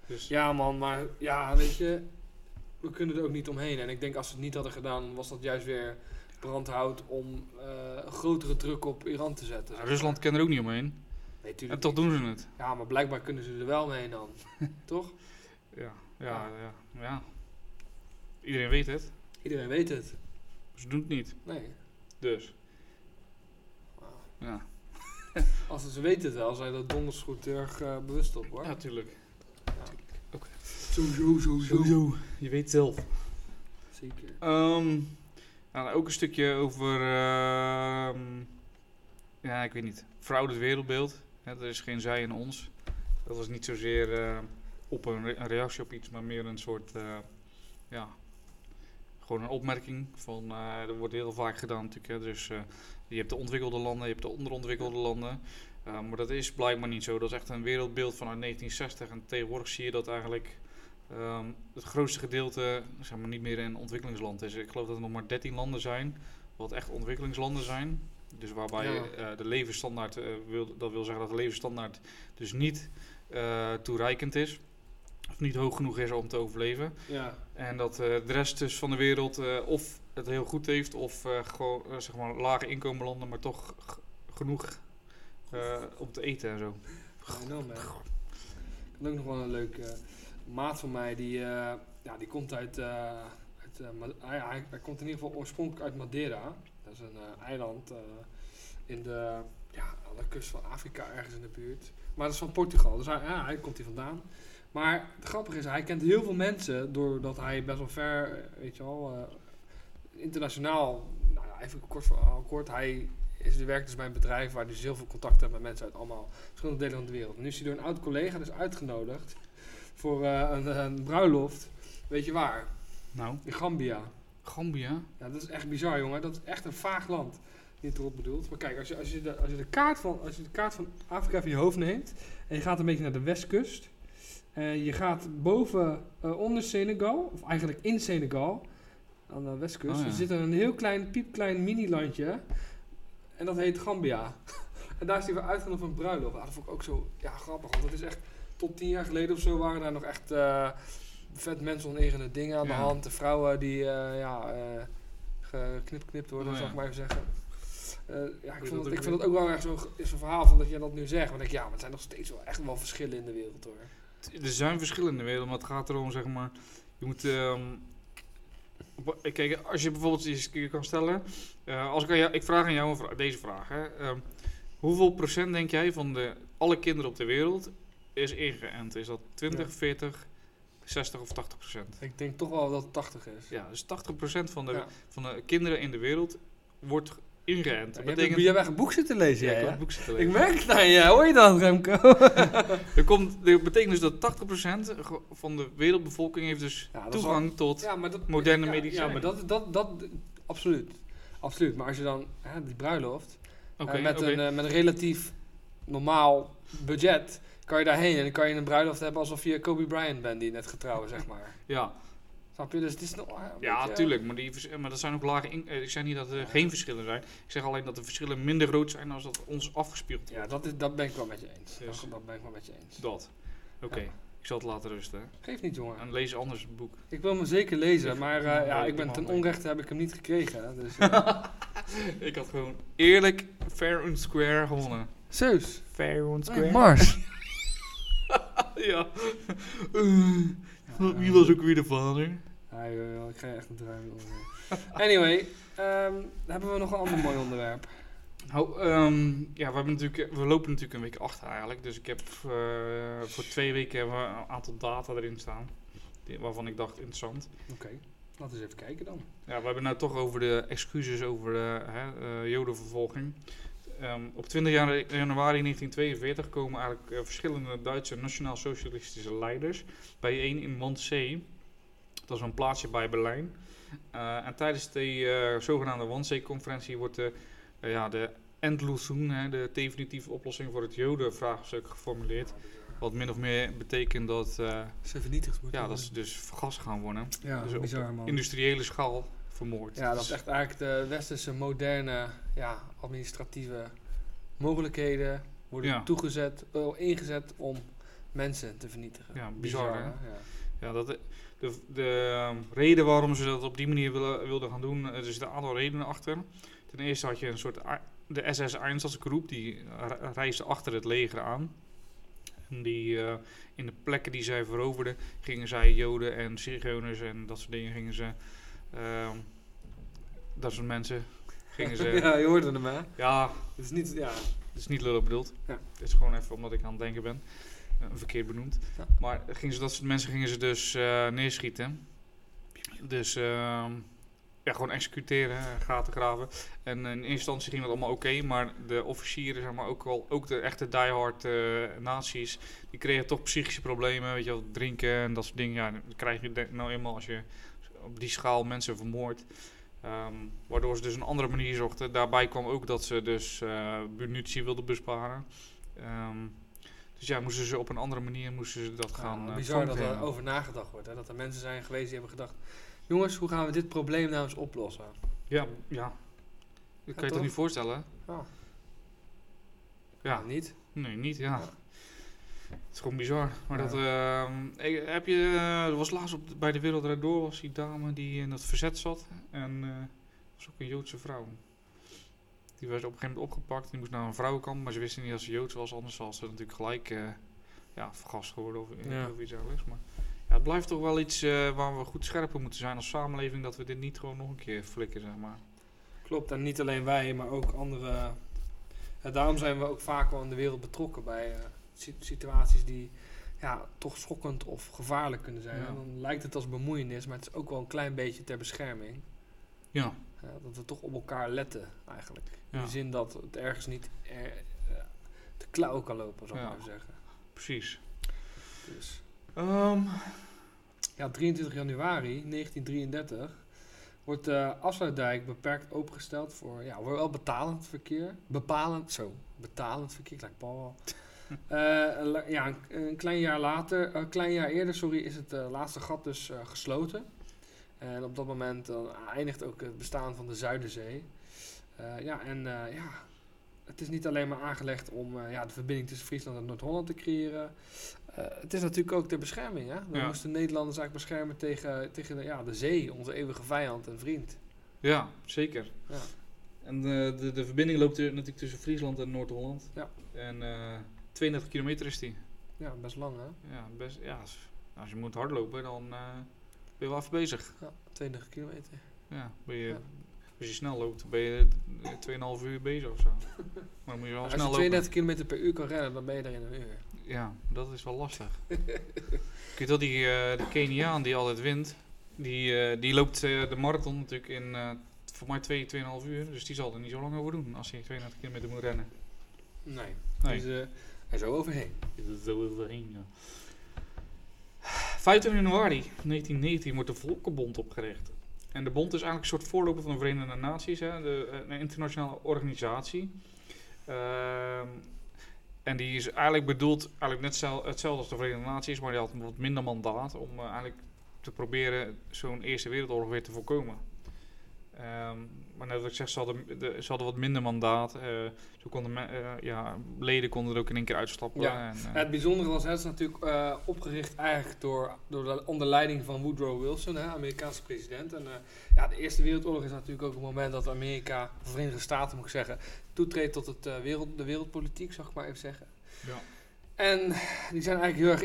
Dus Ja man, maar ja, weet je, we kunnen er ook niet omheen. En ik denk als ze het niet hadden gedaan, was dat juist weer brandhout om eh, een grotere druk op Iran te zetten. ja, zeg Rusland kent er ook niet omheen. Nee, En toch niet. doen ze het. Ja, maar blijkbaar kunnen ze er wel mee dan. Toch? Ja, ja, ja, ja. Iedereen weet het. Iedereen weet het. Ze doen het niet. Nee. Dus, ja. Als ze weten het wel, zijn er donders goed erg eh, bewust op hoor. Ja, tuurlijk. Sowieso, sowieso. Je weet zelf. Zeker. Ehm nou, ook een stukje over, ehm, ja, ik weet niet, verouderd wereldbeeld. Hè, er is geen zij in ons. Dat was niet zozeer eh, op een, re- een reactie op iets, maar meer een soort, eh, ja, gewoon een opmerking. Van, eh er wordt heel vaak gedaan natuurlijk. Hè, dus eh, je hebt de ontwikkelde landen, je hebt de onderontwikkelde landen. Eh, maar dat is blijkbaar niet zo. Dat is echt een wereldbeeld vanuit 1960. En tegenwoordig zie je dat eigenlijk ehm, het grootste gedeelte zeg maar, niet meer in ontwikkelingsland is. Ik geloof dat er nog maar 13 landen zijn wat echt ontwikkelingslanden zijn. Dus waarbij Ja. eh, de levensstandaard, eh, wil, dat wil zeggen dat de levensstandaard dus niet eh, toereikend is. Of niet hoog genoeg is om te overleven. Ja. En dat de rest dus van de wereld of het heel goed heeft, of gewoon zeg maar lage inkomenlanden, maar toch genoeg om te eten en zo. I know man. Ik heb ook nog wel een leuke maat van mij, die, eh, ja, die komt uit, eh, uit eh, Ma- hij, hij, komt in ieder geval oorspronkelijk uit Madeira. Dat is een eiland in de, ja, aan de kust van Afrika, ergens in de buurt. Maar dat is van Portugal, dus hij, ja, hij komt hier vandaan. Maar het grappige is, hij kent heel veel mensen doordat hij best wel ver, weet je wel, internationaal, nou even kort kort, hij is, werkt dus bij een bedrijf waar hij dus heel veel contact heeft met mensen uit allemaal verschillende delen van de wereld. Nu is hij door een oud collega dus uitgenodigd voor eh, een, een bruiloft. Weet je waar? Nou, In Gambia. Gambia. Ja, dat is echt bizar, jongen. Dat is echt een vaag land. Niet erop bedoeld. Maar kijk, als je, als je, de, als je, de, kaart van, als je de kaart van Afrika van je hoofd neemt. en je gaat een beetje naar de westkust. en je gaat boven, eh, onder Senegal. of eigenlijk in Senegal. aan de westkust. Oh, ja. Er zit er een heel klein, piepklein mini-landje. en dat heet Gambia. en daar is hij weer uitgenodigd een bruiloft. Ah, dat vond ik ook zo ja, grappig. Want dat is echt. Tot tien jaar geleden of zo waren daar nog echt. eh, vet mensoneerende dingen aan de hand. De vrouwen die. eh, ja, eh, geknipt worden, Oh, ja. ik maar even zeggen. Ja, ik, je vond dat het, ook ik vind wel echt zo'n is een verhaal van dat je dat nu zegt. Maar dan denk ik, ja, maar het zijn nog steeds wel echt wel verschillen in de wereld hoor. Er zijn verschillen in de wereld, maar het gaat erom, zeg maar, je moet, op- kijk, als je bijvoorbeeld eens keer kan stellen, als ik, aan jou, ik vraag aan jou deze vraag, hè, ehm, hoeveel procent denk jij van de, alle kinderen op de wereld is ingeënt? Is dat 20, Ja. 40, 60 of 80 procent? Ik denk toch wel dat het 80 is. Ja, dus 80 procent van de, Ja. van de kinderen in de wereld wordt ingeënt. Ja, Dat betekent, je hebt een boek zitten lezen, Ja, ik boek zitten Ik lezen. merk het aan je, hoor je dat, Remco? Er komt, dat betekent dus dat 80% ge- van de wereldbevolking heeft dus dat toegang tot... Maar dat, Moderne ja, medicijn. Ja, maar dat, dat, dat, absoluut. Absoluut. Maar als je dan, hè, die bruiloft, met, een, eh, met een relatief normaal budget kan je daarheen en dan kan je een bruiloft hebben alsof je Kobe Bryant bent die net getrouwd, zeg maar. Ja, Snap je? Dus het is nog... een ja beetje- tuurlijk. Maar, die, vers- maar dat zijn ook lage... in- eh, ik zeg niet dat er geen verschillen zijn. Ik zeg alleen dat de verschillen minder groot zijn als dat ons afgespeeld Ja, wordt. dat, is, dat ben ik wel met je eens. Dus- Dat, dat ben ik wel met je eens. Dat. Oké. Ja. Ik zal het laten rusten. hè. Geeft niet, jongen. En lees anders het boek. Ik wil hem zeker lezen, maar eh, ja, Ja, ik ben ten onrechte heb ik hem niet gekregen. Dus, eh, ik had gewoon eerlijk, fair and square gewonnen. Zeus. Fair and Hey, Mars. ja. Eh, wie was ook weer de vader? Ja, joh, joh, ik ga je echt een onder. Anyway, ehm, hebben we nog een ander mooi onderwerp. Nou, ja, we, hebben natuurlijk, we lopen natuurlijk een week achter eigenlijk. Dus ik heb eh, voor twee weken hebben we een aantal data erin staan. Waarvan ik dacht interessant. Oké, laten we eens even kijken dan. Ja, we hebben nou toch over de excuses over de hè, eh, jodenvervolging. Ehm, op 20 janu- januari 1942 komen eigenlijk eh, verschillende Duitse nationaal-socialistische leiders bijeen in Wannsee. Dat is een plaatsje bij Berlijn. Eh, en tijdens de eh, zogenaamde Wannsee-conferentie wordt de, ja, de Endlösung, hè, de definitieve oplossing voor het jodenvraagstuk geformuleerd. Wat min of meer betekent dat, Ze vernietigd moeten ja, dat ze dus vergast gaan worden. Ja, dus op bizar man. Industriële schaal vermoord. Ja, dat is echt eigenlijk de westerse moderne ja, administratieve mogelijkheden worden Ja. toegezet, eh, ingezet om mensen te vernietigen. Ja, bizar, hè? Ja. Ja, dat, de, de ehm, reden waarom ze dat op die manier willen, wilden gaan doen, eh, er zitten een aantal redenen achter. Ten eerste had je een soort, de SS Einsatzgroep, die re- reisde achter het leger aan. En die, eh, in de plekken die zij veroverden, gingen zij joden en zigeuners en dat soort dingen gingen ze, ehm, dat soort mensen, gingen ze, ja, je hoorde hem hè. ja, Het is niet, ja, het is niet lullig bedoeld. Ja. Het is gewoon even omdat ik aan het denken ben. Eh, verkeerd benoemd. Ja. Maar gingen ze, dat soort mensen gingen ze dus eh, neerschieten. Dus ehm, ja, gewoon executeren, gaten graven. En in eerste instantie ging dat allemaal oké. maar de officieren, zeg maar, ook, wel, ook de echte diehard eh nazi's, die kregen toch psychische problemen. Weet je wel, drinken en dat soort dingen. Ja, dat krijg je nou eenmaal als je op die schaal mensen vermoordt. Ehm, waardoor ze dus een andere manier zochten. Daarbij kwam ook dat ze dus eh munitie wilden besparen. Ehm, dus ja, moesten ze op een andere manier moesten ze dat gaan eh, bizar dat er over nagedacht wordt. Hè? Dat er mensen zijn geweest die hebben gedacht, jongens, hoe gaan we dit probleem nou eens oplossen? Ja, ja. Dat kan je toch niet voorstellen? Ja. Ja, niet? nee, niet, ja. Het is gewoon bizar. Maar Ja. dat, ehm, heb je, eh, er was laatst op, bij de Wereld Door was die dame die in dat verzet zat. En eh was ook een Joodse vrouw. Die werd op een gegeven moment opgepakt. Die moest naar een vrouwenkamp, maar ze wisten niet dat ze Joods was. Anders was ze natuurlijk gelijk eh, ja, vergast geworden of, Ja. of iets dergelijks. Maar ja, het blijft toch wel iets eh, waar we goed scherp op moeten zijn als samenleving. Dat we dit niet gewoon nog een keer flikken, zeg maar. Klopt, en niet alleen wij, maar ook andere. Daarom zijn we ook vaak wel in de wereld betrokken bij eh, situaties die ja, toch schokkend of gevaarlijk kunnen zijn. Ja. En dan lijkt het als bemoeienis, maar het is ook wel een klein beetje ter bescherming. Ja, Ja, dat we toch op elkaar letten, eigenlijk. In de zin dat het ergens niet er, eh, te klauw kan lopen, zou ik maar zeggen. precies. Dus. Ehm, Ja, 23 januari 1933 wordt de afsluitdijk beperkt opengesteld voor, ja, wel betalend verkeer. Bepalend, zo, betalend verkeer, lijkt Paul Eh, ja, een, een klein jaar later, een klein jaar eerder, sorry, is het eh, laatste gat dus eh, gesloten. En op dat moment eindigt ook het bestaan van de Zuiderzee. Eh, ja, en eh, ja, het is niet alleen maar aangelegd om eh, ja, de verbinding tussen Friesland en Noord-Holland te creëren. Eh, het is natuurlijk ook ter bescherming. Hè? We Ja. moesten Nederlanders eigenlijk beschermen tegen, tegen de, ja, de zee, onze eeuwige vijand en vriend. ja, zeker. Ja. En eh, de, de verbinding loopt er natuurlijk tussen Friesland en Noord-Holland. Ja. En eh 32 kilometer is die. Ja, best lang hè? Ja, best, ja, als, als je moet hardlopen, dan eh, ben je wel even bezig. Ja, 20 kilometer. Ja, ben je, Ja. Als je snel loopt, ben je eh, 2,5 uur bezig of zo. Maar dan moet je wel Als snel je lopen. 32 kilometer per uur kan rennen, dan ben je er in een uur. Ja, dat is wel lastig. Ik weet wel, die, eh de Keniaan die altijd wint, die, eh, die loopt eh, de marathon natuurlijk in eh, voor mij 2, 2,5 uur. Dus die zal er niet zo lang over doen als hij 32 kilometer moet rennen. Nee. Nee. Dus, er zo overheen. Is zo overheen, ja. 25 januari 1919 wordt de Volkenbond opgericht. En de bond is eigenlijk een soort voorloper van de Verenigde Naties, hè, de, eh, een internationale organisatie. Ehm, En die is eigenlijk bedoeld, eigenlijk net zel- hetzelfde als de Verenigde Naties, maar die had wat minder mandaat om eh, eigenlijk te proberen zo'n Eerste Wereldoorlog weer te voorkomen. Ehm, maar net wat ik zeg, ze hadden, de, ze hadden wat minder mandaat. zo konden me- eh, ja, leden konden er ook in één keer uitstappen. Ja. En, eh, Het bijzondere was, het is natuurlijk opgericht eigenlijk door, door de, onder leiding van Woodrow Wilson, hè, Amerikaanse president. En ja, de Eerste Wereldoorlog is natuurlijk ook een moment dat Amerika, de Verenigde Staten moet ik zeggen, toetreedt tot het, wereld, de wereldpolitiek, zal ik maar even zeggen. ja. En die zijn eigenlijk heel erg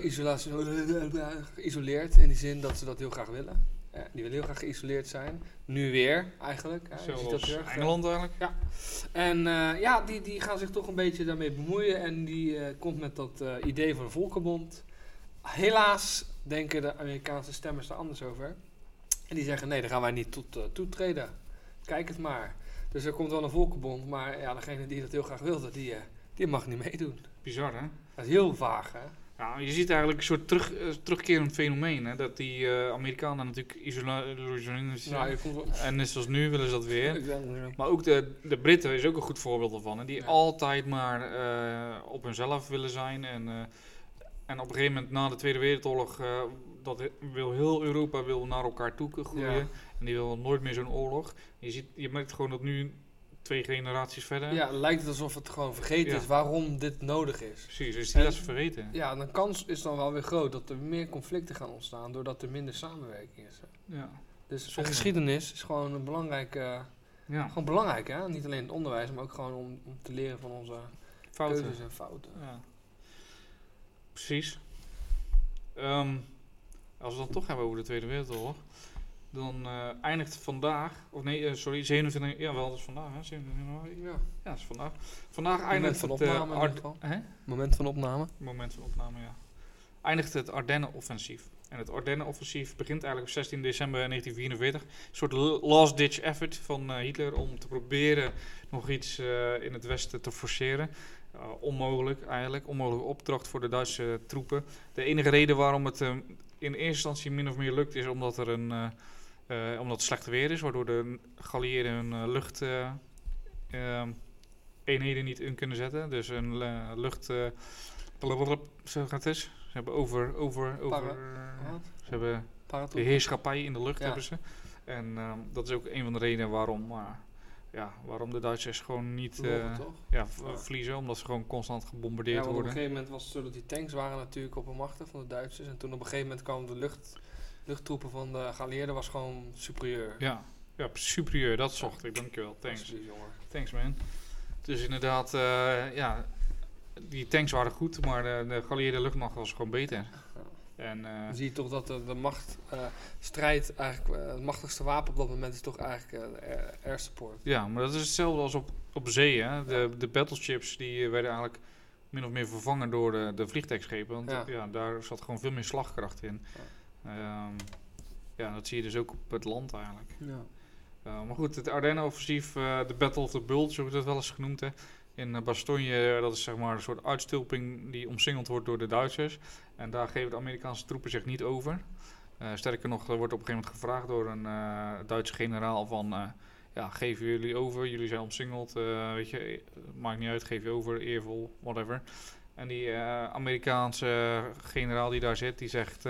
geïsoleerd in die zin dat ze dat heel graag willen. Eh, die willen heel graag geïsoleerd zijn. Nu weer, eigenlijk. ziet dat erg, eh, Engeland eigenlijk. en eh, ja, die, die gaan zich toch een beetje daarmee bemoeien. En die komt met dat idee van een volkenbond. Helaas denken de Amerikaanse stemmers er anders over. En die zeggen, nee, daar gaan wij niet tot, toetreden. Kijk het maar. Dus er komt wel een volkenbond. Maar ja, degene die dat heel graag wilde, die, die mag niet meedoen. Bizar hè? Dat is heel vaag, hè? Ja, je ziet eigenlijk een soort terug, eh, terugkerend fenomeen. Hè? Dat die eh, Amerikanen natuurlijk isoleren zijn. Nou. En net zoals nu willen ze dat weer. Maar ook de, de Britten is ook een goed voorbeeld ervan. Hè? Die Ja. altijd maar eh, op hunzelf willen zijn. En, en op een gegeven moment na de Tweede Wereldoorlog... dat wil heel Europa wil naar elkaar toe groeien. Ja. En die wil nooit meer zo'n oorlog. Je, ziet, je merkt gewoon dat nu twee generaties verder... ja, lijkt het alsof het gewoon vergeten Ja. is waarom dit nodig is. Precies, dus die dat is vergeten. Ja, de kans is dan wel weer groot dat er meer conflicten gaan ontstaan doordat er minder samenwerking is. hè. Ja. Dus Zonde. geschiedenis is gewoon een belangrijke, ja. gewoon belangrijk, hè? Niet alleen het onderwijs, maar ook gewoon om, om te leren van onze Fouten. keuzes en fouten. Ja. Precies. Ehm, als we het dan toch hebben over de Tweede Wereldoorlog, dan eh, eindigt vandaag, of nee, eh, sorry, 27, ja wel, dat is vandaag, hè, 27 januari. Ja. Ja, dat is vandaag. Vandaag Moment eindigt van het opname eh, in ieder Ard- hè? Moment van opname. moment van opname, ja. Eindigt het Ardennen-offensief. En het Ardennen-offensief begint eigenlijk op 16 december 1944. Een soort last-ditch effort van eh, Hitler om te proberen nog iets eh, in het westen te forceren. Uh, onmogelijk eigenlijk, onmogelijke opdracht voor de Duitse troepen. De enige reden waarom het eh, in eerste instantie min of meer lukt is omdat er een, eh, omdat het slecht weer is, waardoor de geallieerden hun eh, lucht eh, ehm, eenheden niet in kunnen zetten. Dus een eh, lucht, zo gaat het eens. Ze hebben over, over, over, Para- ze hebben de heerschappij in de lucht Ja. hebben ze. En ehm, dat is ook een van de redenen waarom, ja, waarom de Duitsers gewoon niet ja, Ja. verliezen, omdat ze gewoon constant Ja, gebombardeerd want op een worden. gegeven moment was het zo dat die tanks waren natuurlijk oppermachtig van de Duitsers. En toen op een gegeven moment kwamen de lucht, luchttroepen van de geallieerden was gewoon superieur. Ja, ja, superieur, dat zocht ik, dankjewel, thanks. Thanks man. Dus inderdaad, eh, ja, die tanks waren goed, maar de, de geallieerde luchtmacht was gewoon beter. En Dan zie je toch dat de, de macht, eh, strijd, eigenlijk het machtigste wapen op dat moment is toch eigenlijk air, support. ja, maar dat is hetzelfde als op, op zee. Hè? De, de battleships die werden eigenlijk min of meer vervangen door de, de vliegtuigschepen. Want Ja. ja. daar zat gewoon veel meer slagkracht in. Ja. Ja, dat zie je dus ook op het land eigenlijk. Ja. Uh, maar goed, het Ardennen-offensief, uh, de Battle of the Bulge, wordt het wel eens genoemd. Hè. In uh, Bastogne, dat is zeg maar een soort uitstulping die omsingeld wordt door de Duitsers. En daar geven de Amerikaanse troepen zich niet over. Sterker nog, er wordt op een gegeven moment gevraagd door een Duitse generaal van... ja, geven jullie over, jullie zijn omsingeld, uh, weet je, maakt niet uit, geef je over, eervol, whatever. En die uh, Amerikaanse generaal die daar zit, die zegt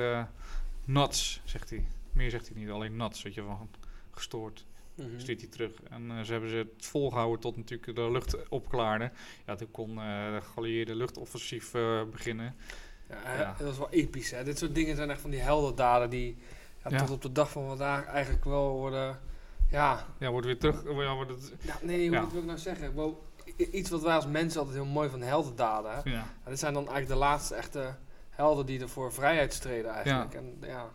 nuts, zegt hij. Meer zegt hij niet, alleen nuts, weet je, van gestoord. Mm -hmm. Stuurt hij terug. En uh, ze hebben ze het volgehouden tot natuurlijk de lucht opklaarde. Ja, toen kon uh, de geallieerde luchtoffensief uh, beginnen. Ja, ja, dat was wel episch, hè. Dit soort dingen zijn echt van die heldendaden die ja, tot op de dag van vandaag eigenlijk wel worden... Ja, ja wordt weer terug... Ja, wordt het, ja nee, hoe wil ik nou zeggen? Wel, iets wat wij als mensen altijd heel mooi van heldendaden. Hè? Ja. dit zijn dan eigenlijk de laatste echte helden die er voor vrijheid streden eigenlijk. Ja. En, ja,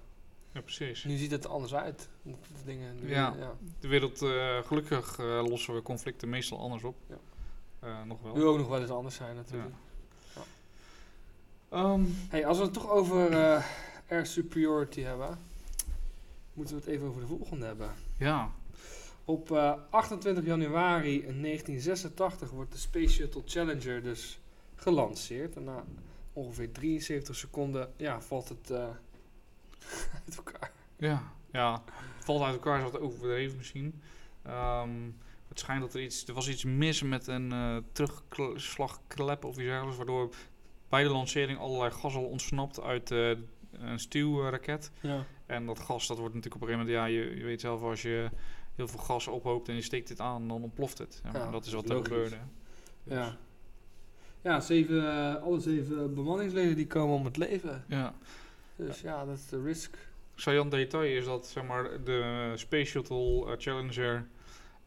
ja, precies. Nu ziet het er anders uit. De dingen, nu, ja. ja. de wereld, uh, gelukkig uh, lossen we conflicten meestal anders op. Ja. Uh, nog wel. Nu ook nog wel eens anders zijn natuurlijk. Um, hey, als we het toch over air superiority hebben, moeten we het even over de volgende hebben. Ja. Op uh, 28 januari 1986 wordt de Space Shuttle Challenger dus gelanceerd. En na ongeveer 73 seconden ja, valt het uh, uit elkaar. Ja, ja, het valt uit elkaar, is wat overdreven misschien. Um, het schijnt dat er iets, er was iets mis met een eh terugslagklep of iets dergelijks, waardoor bij de lancering allerlei gas al ontsnapt uit eh, een stuwraket. Ja. En dat gas, dat wordt natuurlijk op een gegeven moment, ja, je, je weet zelf, als je heel veel gas ophoopt en je steekt dit aan, dan ontploft het. Ja, dat is wat er gebeurde. Dus, Ja. Ja, zeven, eh, alle zeven bemanningsleden die komen om het leven. ja. Dus ja, dat is de risk. Saillant detail is dat zeg maar, de Space Shuttle eh, Challenger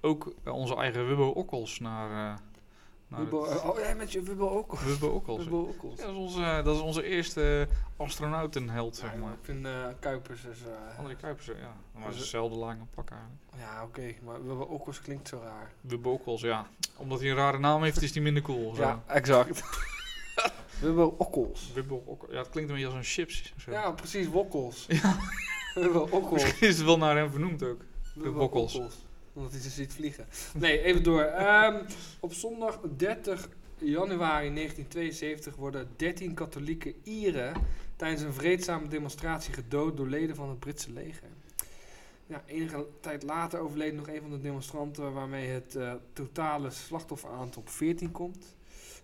ook eh, onze eigen Wubbo Okkels naar, eh Wubbo- het- oh, jij met je Wubbo ook. Wubbo. Ja, dat, is onze, dat is onze eerste astronautenheld, zeg Ja, maar. Ik vind eh, Kuipers is... eh, André Kuipers, ja. Maar het Dus- is hetzelfde lange pak eigenlijk. ja, oké, maar Wubbo Okkels klinkt zo raar. Wubbo Okkels, ja. Omdat hij een rare naam heeft, is hij minder cool. Zo. Ja, exact. Wubbo Okkels. Wubbo Okkels. Ja, het klinkt een beetje als een chips. Zo. Ja, precies, Wokkels. Ja. Wubbo Okkels. Misschien is het wel naar hem vernoemd ook. Wubbo. Okkels. Omdat hij ze ziet vliegen. Nee, even door. Ehm, op zondag 30 januari 1972 worden 13 katholieke Ieren tijdens een vreedzame demonstratie gedood door leden van het Britse leger. Ja, enige tijd later overleed nog een van de demonstranten waarmee het eh, totale slachtofferaantal op 14 komt.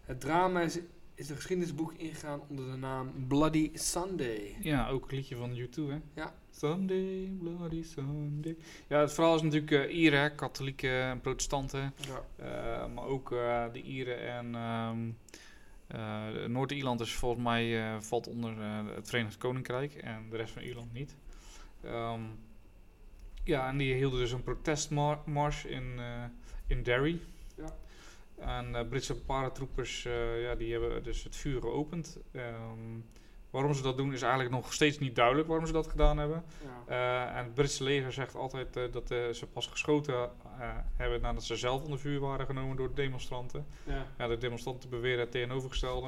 Het drama is, is de geschiedenisboek ingegaan onder de naam Bloody Sunday. Ja, ook een liedje van U2, hè? Ja. Sunday, Bloody Sunday. Ja, het verhaal is natuurlijk eh Ieren, katholieken en protestanten. Ja. Eh, maar ook eh, de Ieren en ehm, eh, Noord-Ierland is volgens mij valt onder het Verenigd Koninkrijk en de rest van Ierland niet. Ehm, ja, en die hielden dus een protestmars in, in Derry. Ja. En Britse paratroepers ja, die hebben dus het vuur geopend. Ehm, waarom ze dat doen is eigenlijk nog steeds niet duidelijk waarom ze dat gedaan hebben. Ja. Eh, en het Britse leger zegt altijd eh, dat eh, ze pas geschoten hebben nadat ze zelf onder vuur waren genomen door de demonstranten. Ja. Ja, de demonstranten beweren het tegenovergestelde.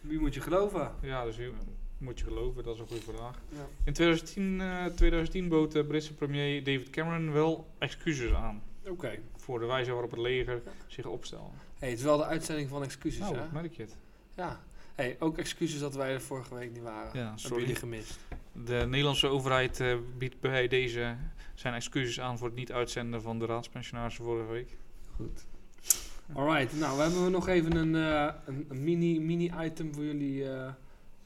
Wie moet je geloven? Ja, dus wie moet je geloven? Dat is een goede vraag. Ja. In 2010, eh, 2010 bood de Britse premier David Cameron wel excuses aan Oké. voor de wijze waarop het leger zich opstelde. Hey, het is wel de uitzending van excuses, Nou, hè? merk je het? Ja. Hey, ook excuses dat wij er vorige week niet waren. Ja, Hebben sorry. jullie gemist. De Nederlandse overheid eh, biedt bij deze zijn excuses aan voor het niet uitzenden van de raadspensionarissen vorige week. Goed. Alright, nou, we hebben nog even een, eh, een, een mini, mini-item voor jullie eh,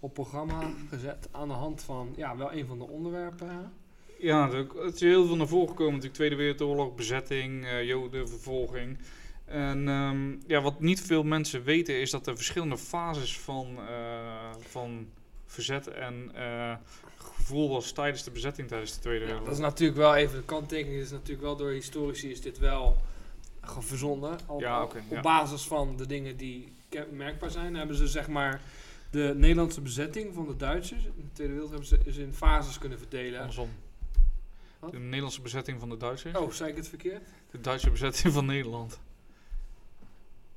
op programma gezet. Aan de hand van, ja, wel een van de onderwerpen. Ja, het is heel veel naar voren gekomen. Natuurlijk Tweede Wereldoorlog, bezetting, jodenvervolging. En ehm, ja, wat niet veel mensen weten is dat er verschillende fases van, eh, van verzet en eh, gevoel was tijdens de bezetting tijdens de Tweede Ja, dat is Wereldoorlog. natuurlijk wel even de kanttekening. is natuurlijk wel door historici is dit wel verzonnen. Al, Ja, op ja. basis van de dingen die merkbaar zijn, hebben ze zeg maar de Nederlandse bezetting van de Duitsers in de Tweede Wereldoorlog hebben ze in fases kunnen verdelen. Andersom. Wat? De Nederlandse bezetting van de Duitsers. Oh, zei ik het verkeerd? De Duitse bezetting van Nederland.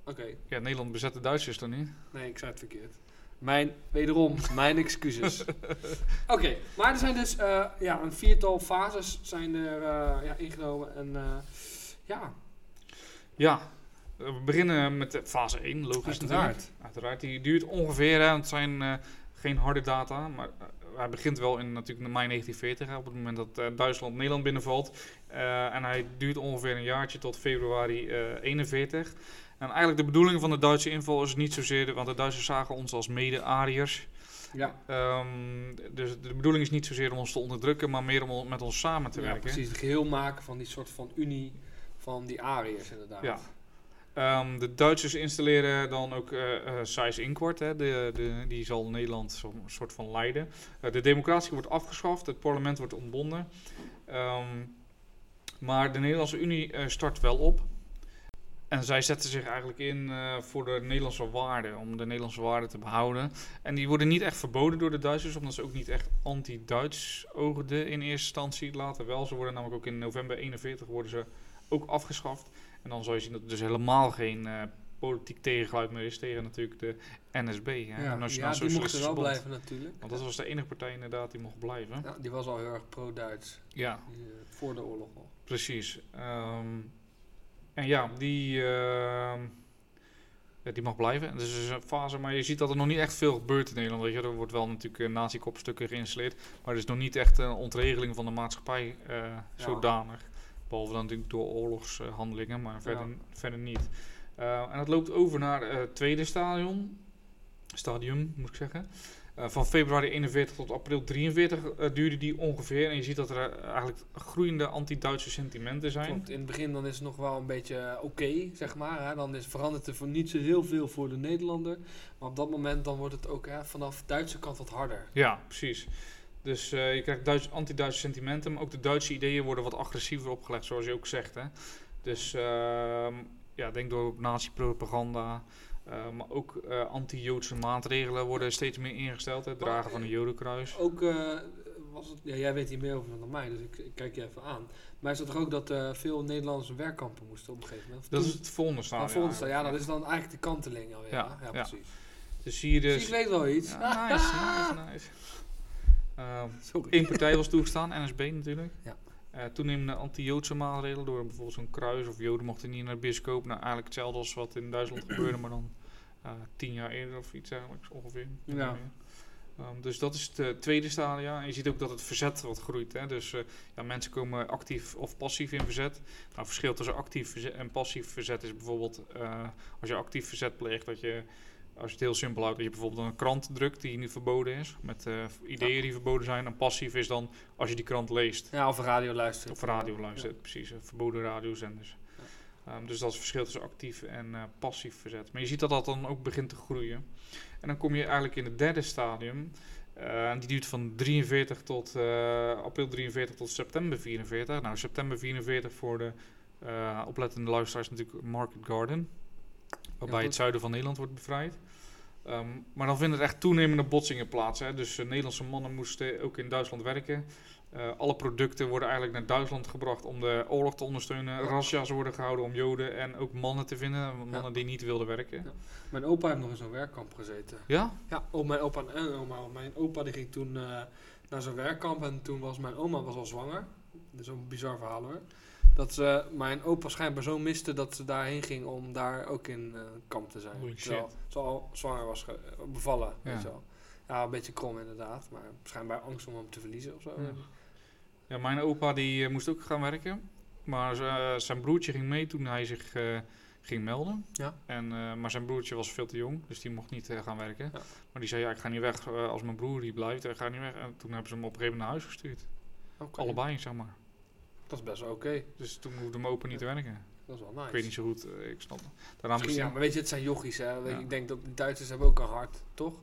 Oké, Ja, Nederland bezet de Duitsers toch niet? nee, ik zei het verkeerd. Mijn, wederom, mijn excuses. Oké, maar er zijn dus eh, ja, een viertal fases zijn er eh, ja, ingenomen. En eh, ja, Ja, we beginnen met fase 1, logisch Uiteraard. natuurlijk. Uiteraard. Die duurt ongeveer, hè, het zijn geen harde data, maar hij begint wel in natuurlijk in mei 1940, hè, op het moment dat Duitsland Nederland binnenvalt. En hij duurt ongeveer een jaartje tot februari eh 41. En eigenlijk de bedoeling van de Duitse inval is niet zozeer, want de Duitsers zagen ons als mede-Ariërs. ja, Ehm, dus de bedoeling is niet zozeer om ons te onderdrukken, maar meer om met ons samen te ja werken. precies. Het geheel maken van die soort van unie van die Ariërs inderdaad. Ja. Ehm, de Duitsers installeren dan ook Seyss Inquart, hè, de, de, die zal Nederland zo'n soort van leiden. Eh, de democratie wordt afgeschaft, het parlement wordt ontbonden. Ehm, maar de Nederlandse Unie start wel op. En zij zetten zich eigenlijk in eh, voor de Nederlandse waarden, om de Nederlandse waarden te behouden. En die worden niet echt verboden door de Duitsers, omdat ze ook niet echt anti-Duits oogden in eerste instantie. Later wel, ze worden namelijk ook in november 41 worden ze ook afgeschaft. En dan zal je zien dat er dus helemaal geen eh, politiek tegengeluid meer is tegen natuurlijk de NSB, hè, Ja, de ja, die Socialistische wel Bond. blijven natuurlijk. Want dat was de enige partij inderdaad die mocht blijven. Ja, die was al heel erg pro-Duits. Ja, die, eh, voor de oorlog al. precies. Ehm, en ja, die, ehm, ja, die mag blijven. En Dus is een fase, maar je ziet dat er nog niet echt veel gebeurt in Nederland. Weet je. Er wordt wel natuurlijk uh, nazi-kopstukken geïnstalleerd, maar er is nog niet echt een ontregeling van de maatschappij eh, zodanig. Behalve dan natuurlijk door oorlogshandelingen, maar verder, Ja. verder niet. Eh, en het loopt over naar eh, het tweede stadion. Stadium, moet ik zeggen. Eh, van februari 41 tot april 43 eh, duurde die ongeveer. En je ziet dat er eh, eigenlijk groeiende anti-Duitse sentimenten zijn. Klopt, in het begin dan is het nog wel een beetje oké, zeg maar. Hè. Dan is, verandert er voor niet zo heel veel voor de Nederlander. Maar op dat moment dan wordt het ook hè, vanaf de Duitse kant wat harder. Ja, precies. Dus je krijgt Duits, anti-Duitse sentimenten, maar ook de Duitse ideeën worden wat agressiever opgelegd, zoals je ook zegt. Hè? Dus ehm, ja, denk door op nazi-propaganda, eh, maar ook eh, anti-Joodse maatregelen worden steeds meer ingesteld. Het dragen van een Jodenkruis. Ook eh, was het, ja, jij weet hier meer over dan mij, dus ik, ik kijk je even aan. Maar is het toch ook dat eh, veel Nederlandse werkkampen moesten op een gegeven moment? Of Dat is het volgende Ja, stadium. ja, eigenlijk. dat is dan eigenlijk de kanteling alweer. Ja, Ja, ja, ja. precies. Dus zie Dus dus... ik weet wel iets. Ja, nice, nice, nice. Ehm, Sorry. Eén partij was toegestaan, NSB natuurlijk. Ja. Eh, toenemende anti-Joodse maatregelen door bijvoorbeeld zo'n kruis of Joden mochten niet naar de bioscoop. Nou, eigenlijk hetzelfde als wat in Duitsland gebeurde, maar dan eh, tien jaar eerder of iets eigenlijk ongeveer. Ja. Ehm, dus dat is het eh, tweede stadia. En je ziet ook dat het verzet wat groeit. Hè? Dus ja, mensen komen actief of passief in verzet. Nou, het verschil tussen actief en passief verzet is bijvoorbeeld als je actief verzet pleegt, dat je als je het heel simpel houdt, dat je bijvoorbeeld een krant drukt die nu verboden is, met eh, ideeën die verboden zijn. En passief is dan als je die krant leest. Ja, of radio luisteren. Of radio luistert, precies. eh, verboden radiozenders. Ehm, dus dat is het verschil tussen actief en eh, passief verzet. Maar je ziet dat dat dan ook begint te groeien. En dan kom je eigenlijk in het derde stadium. en die duurt van 43 tot april 43 tot september 44. Nou, september 44 voor de oplettende luisteraars natuurlijk Market Garden. Waarbij het zuiden van Nederland wordt bevrijd. Ehm, maar dan vinden er echt toenemende botsingen plaats. Hè. Dus eh, Nederlandse mannen moesten ook in Duitsland werken. Eh, alle producten worden eigenlijk naar Duitsland gebracht om de oorlog te ondersteunen. Razzia's worden gehouden om Joden en ook mannen te vinden. Mannen die niet wilden werken. Ja. Mijn opa heeft nog in zo'n werkkamp gezeten. Ja? Ja, oh, mijn opa en oma. Mijn opa die ging toen eh, naar zo'n werkkamp en toen was mijn oma was al zwanger. Dat is een bizar verhaal hoor. Dat ze mijn opa schijnbaar zo miste dat ze daarheen ging om daar ook in eh, kamp te zijn. Holy Terwijl shit. ze al zwanger was ge- eh, bevallen. Ja. Weet je wel. Ja, een beetje krom inderdaad. Maar schijnbaar angst om hem te verliezen of zo. Ja. Ja, mijn opa die eh, moest ook gaan werken. Maar zijn broertje ging mee toen hij zich eh, ging melden. Ja. En, eh, maar zijn broertje was veel te jong, dus die mocht niet gaan werken. Ja. Maar die zei, ja, ik ga niet weg als mijn broer die blijft. Hij gaat niet weg. En toen hebben ze hem op een gegeven moment naar huis gestuurd. Oké. Allebei, zeg maar. Dat is best wel oké. Dus toen hoefde opa niet te werken. Dat is wel nice. Ik weet niet zo goed, eh, ik snap het. Daarna Misschien, ja, maar weet je, het zijn jochies hè. Weet. Ik denk dat de Duitsers hebben ook een hart, toch?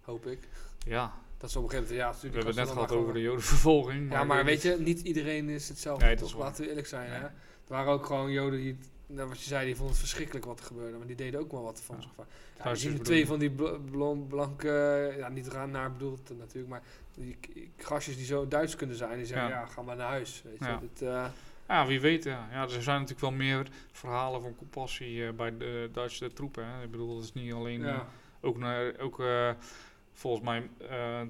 Hoop ik. ja, Dat ze op een gegeven moment, ja, we stuur hebben het net gehad over de jodenvervolging. Ja, maar weet je, niet iedereen is hetzelfde. Nee, toch? is. Laten we eerlijk zijn. Nee. Hè? Er waren ook gewoon Joden die, nou, wat je zei, die vonden het verschrikkelijk wat er gebeurde. Maar die deden ook wel wat van Ja. zich. Ja, bedoel twee van die bl- blanke, ja, niet raar naar bedoeld natuurlijk, maar die gastjes die zo Duits kunnen zijn, die zeggen, Ja. ja, ga maar naar huis. Weet je? Ja. Eh, Ja, wie weet. Ja. Ja, er zijn natuurlijk wel meer verhalen van compassie eh, bij de Duitse troepen. Hè. Ik bedoel, dat is niet alleen... eh, ook naar, ook volgens mij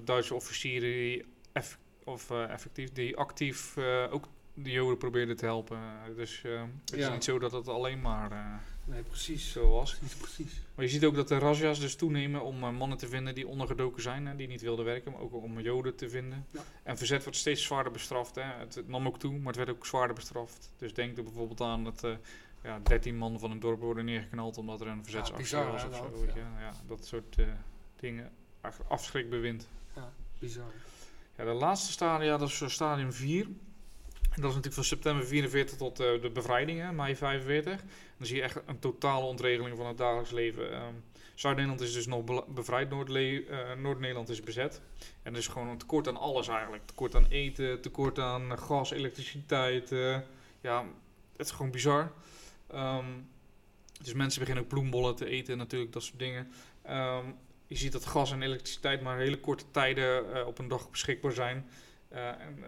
Duitse officieren die, eff- of, effectief, die actief ook de Joden probeerden te helpen. Dus het is niet zo dat het alleen maar Nee, precies. zo was. Precies, precies. Maar je ziet ook dat de razzia's dus toenemen om eh, mannen te vinden die ondergedoken zijn, hè, die niet wilden werken, maar ook om Joden te vinden. Ja. En verzet wordt steeds zwaarder bestraft. Hè. Het, het nam ook toe, maar het werd ook zwaarder bestraft. Dus denk er bijvoorbeeld aan dat eh ja, 13 man van een dorp worden neergeknald omdat er een verzetsactie was hè, of zo. dat, ja. Ja, dat soort eh, dingen. Afschrikbewind. Bizar. Ja, de laatste stadia, dat is stadium 4. Dat is natuurlijk van september 44 tot eh, de bevrijding, hè, mei 45. Dan zie je echt een totale ontregeling van het dagelijks leven. Ehm, Zuid-Nederland is dus nog bevrijd, eh, Noord-Nederland is bezet. En er is gewoon een tekort aan alles eigenlijk. Tekort aan eten, tekort aan gas, elektriciteit. eh, ja, het is gewoon bizar. Ehm, dus mensen beginnen ook bloembollen te eten natuurlijk, dat soort dingen. Ehm, je ziet dat gas en elektriciteit maar hele korte tijden op een dag beschikbaar zijn. En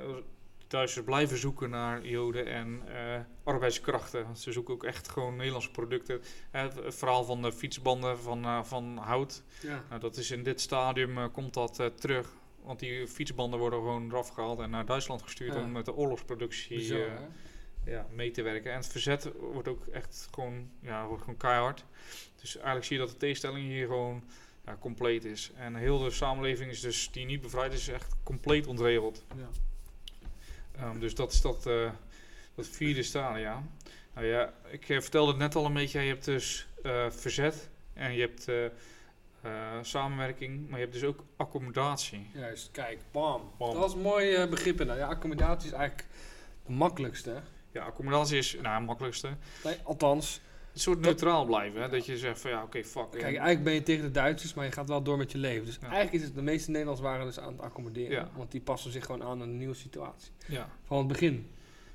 Duitsers blijven zoeken naar joden en eh, arbeidskrachten. Want ze zoeken ook echt gewoon Nederlandse producten. Eh, het, verhaal van de fietsbanden van, eh, van hout. Ja. Nou, dat is in dit stadium komt dat terug. Want die fietsbanden worden gewoon eraf gehaald en naar Duitsland gestuurd Ja. om met de oorlogsproductie Bizar, ja, mee te werken. En het verzet wordt ook echt gewoon, ja, wordt gewoon keihard. Dus eigenlijk zie je dat de tegenstelling hier gewoon ja, compleet is. En heel de samenleving is dus, die niet bevrijd is, echt compleet ontregeld. Ja. Dus dat is dat, eh, Dat vierde stadia. Nou ja, ik eh, vertelde het net al een beetje. Je hebt dus eh, verzet en je hebt samenwerking, maar je hebt dus ook accommodatie. Juist, kijk, bam. Bam. Dat was een mooi begrip inderdaad. Ja, accommodatie is eigenlijk het makkelijkste. Ja, accommodatie is nou, het makkelijkste. Nee, althans, Een soort neutraal blijven. Hè? Dat je zegt van ja, oké, fuck. kijk, eigenlijk ben je tegen de Duitsers, maar je gaat wel door met je leven. Dus Ja. eigenlijk is het, de meeste Nederlanders waren dus aan het accommoderen. Ja. Want die passen zich gewoon aan aan de nieuwe situatie. ja. Van het begin.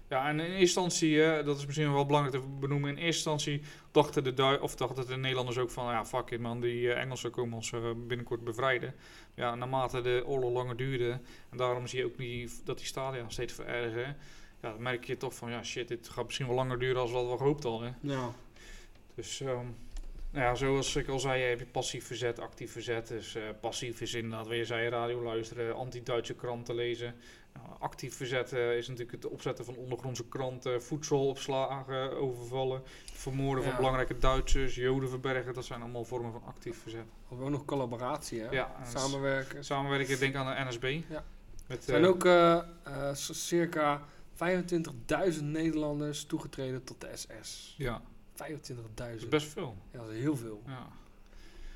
Ja, en in eerste instantie, eh, dat is misschien wel belangrijk te benoemen, in eerste instantie dachten de, of dachten de Nederlanders ook van, ja, fuck it man, die eh, Engelsen komen ons eh, binnenkort bevrijden. Ja, naarmate de oorlog langer duurde, en daarom zie je ook die, dat die stadia steeds verergeren, ja, dan merk je toch van, ja, shit, dit gaat misschien wel langer duren als wat we gehoopt hadden. Nou, Dus, ehm, nou ja, zoals ik al zei, heb je passief verzet, actief verzet. Dus eh, passief is inderdaad, weer je zei, radio luisteren, anti-Duitse kranten lezen. Nou, actief verzet eh, is natuurlijk het opzetten van ondergrondse kranten, voedselopslagen, overvallen, vermoorden Ja. van belangrijke Duitsers, joden verbergen. Dat zijn allemaal vormen van actief verzet. hebben ook nog collaboratie, hè? Ja, en Samenwerken. Samenwerken, denk aan de NSB. Ja. Met, Er zijn eh, ook circa 25.000 Nederlanders toegetreden tot de SS. 25.000. Ja, dat is best veel. Ja, dat is heel veel. Ja.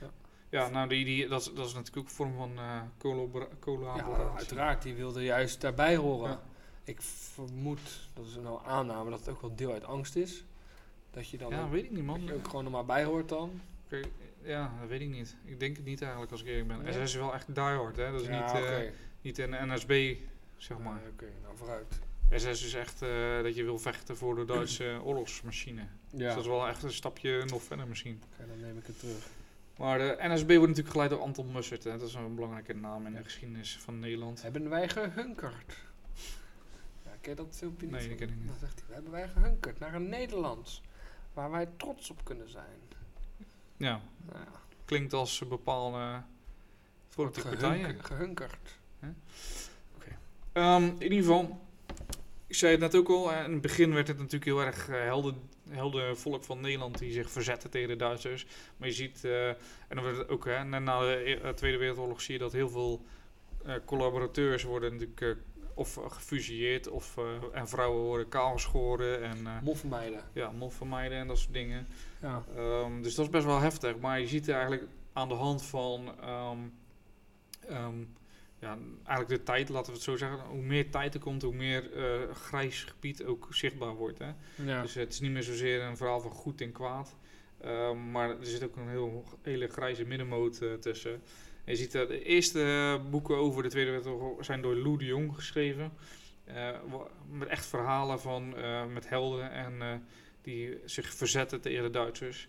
Ja. Ja, nou, die, die, dat, is, dat is natuurlijk ook een vorm van eh collabora- Ja, collaboratie. uiteraard, die wilde juist daarbij horen. Ja. Ik vermoed, dat is nou aanname, dat het ook wel deel uit angst is. Dat je dan Ja, ook, weet ik niet, dat man. je ook gewoon er maar bij hoort dan. Ja, dat weet ik niet. Ik denk het niet eigenlijk als ik eerlijk ben. Nee? SS is wel echt diehard, hè. Dat is ja, niet, eh, oké. niet een NSB, zeg maar. Oké, nou vooruit. SS is echt eh, dat je wil vechten voor de Duitse oorlogsmachine. Dus dat is wel echt een stapje nog verder misschien. oké, dan neem ik het terug. Maar de NSB wordt natuurlijk geleid door Anton Mussert, hè. Dat is een belangrijke naam in de geschiedenis van Nederland. Hebben wij gehunkerd? Ja, ken je dat filmpje niet? Nee, dat ken ik niet. Dan zegt hij, hebben wij gehunkerd naar een Nederlands. Waar wij trots op kunnen zijn. Ja, Nou ja, klinkt als een bepaalde politieke partijen. gehunk- gehunkerd. Ehm, in ieder geval, ik zei het net ook al, in het begin werd het natuurlijk heel erg eh, helder, volk van Nederland die zich verzette tegen de Duitsers. Maar je ziet, eh, en dan werd het ook, hè, na de E- eh, Tweede Wereldoorlog zie je dat heel veel collaborateurs worden natuurlijk of gefusilleerd of en vrouwen worden kaalgeschoren en Moffenmeiden. ja, mof vermijden en dat soort dingen. Ja. Ehm, dus dat is best wel heftig. Maar je ziet eigenlijk aan de hand van ehm, ehm, ja, eigenlijk de tijd, laten we het zo zeggen. Hoe meer tijd er komt, hoe meer eh, grijs gebied ook zichtbaar wordt. Hè? ja. Dus het is niet meer zozeer een verhaal van goed en kwaad. Ehm, maar er zit ook een heel, hele grijze middenmoot eh, tussen. En je ziet dat de eerste eh, boeken over de Tweede Wereldoorlog zijn door Lou de Jong geschreven. Met echt verhalen van, met helden en die zich verzetten tegen de Duitsers.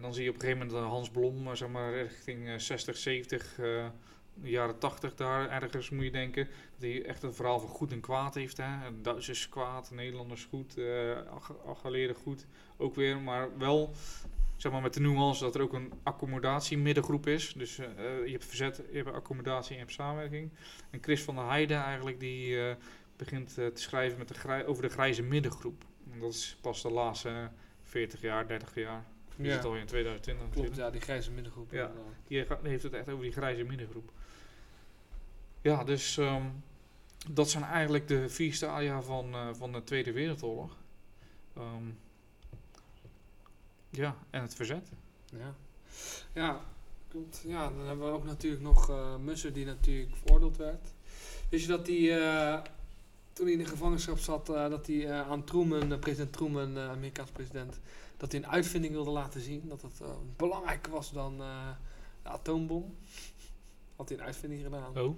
Dan zie je op een gegeven moment dat Hans Blom, zeg maar richting eh, 60, 70, eh, de jaren 80 daar ergens moet je denken. Dat hij echt een verhaal van goed en kwaad heeft. Hè? Duitsers kwaad, Nederlanders goed, Galeerden goed. Ook weer, maar wel zeg maar met de nuance dat er ook een accommodatie middengroep is. Dus eh, eh, je hebt verzet, je hebt accommodatie en je hebt samenwerking. En Chris van der Heijden eigenlijk, die begint te schrijven met de over de grijze middengroep. En dat is pas de laatste 40 jaar, 30 jaar. Die Ja. zit al in 2020 Klopt, ja, die grijze middengroep. Ja. Die heeft het echt over die grijze middengroep. Ja, dus ehm, dat zijn eigenlijk de vier stadia van, eh, van de Tweede Wereldoorlog. Ehm, ja, en het verzet. Ja. ja, klopt. Ja, dan hebben we ook natuurlijk nog Musser die natuurlijk veroordeeld werd. Wist je dat hij, eh, toen hij in de gevangenschap zat, dat hij aan Truman, president Truman, de Amerikaanse president, dat hij een uitvinding wilde laten zien. Dat het belangrijker was dan de atoombom. Had hij een uitvinding gedaan. Oh.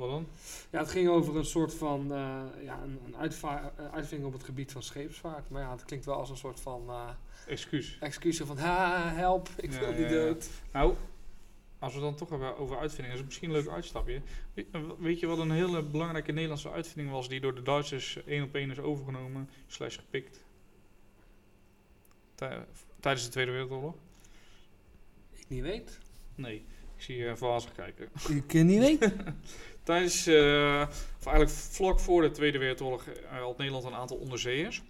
Wat dan? Ja, het ging over een soort van eh, ja, een, een eh, uitvinding op het gebied van scheepsvaart. Maar ja, het klinkt wel als een soort van eh Excuus. excuus van ha, help, ik Ja, wil niet ja, ja. dood. Nou, als we dan toch hebben over uitvindingen, is het misschien een leuk uitstapje. We- Weet je wat een hele belangrijke Nederlandse uitvinding was die door de Duitsers één op één is overgenomen, slash gepikt? Tij- Tijdens de Tweede Wereldoorlog? Ik niet weet. Nee, ik zie je vazig kijken. Ik ken niet weten. Tijdens, eh, of eigenlijk vlak voor de Tweede Wereldoorlog, eh, had Nederland een aantal onderzeeërs.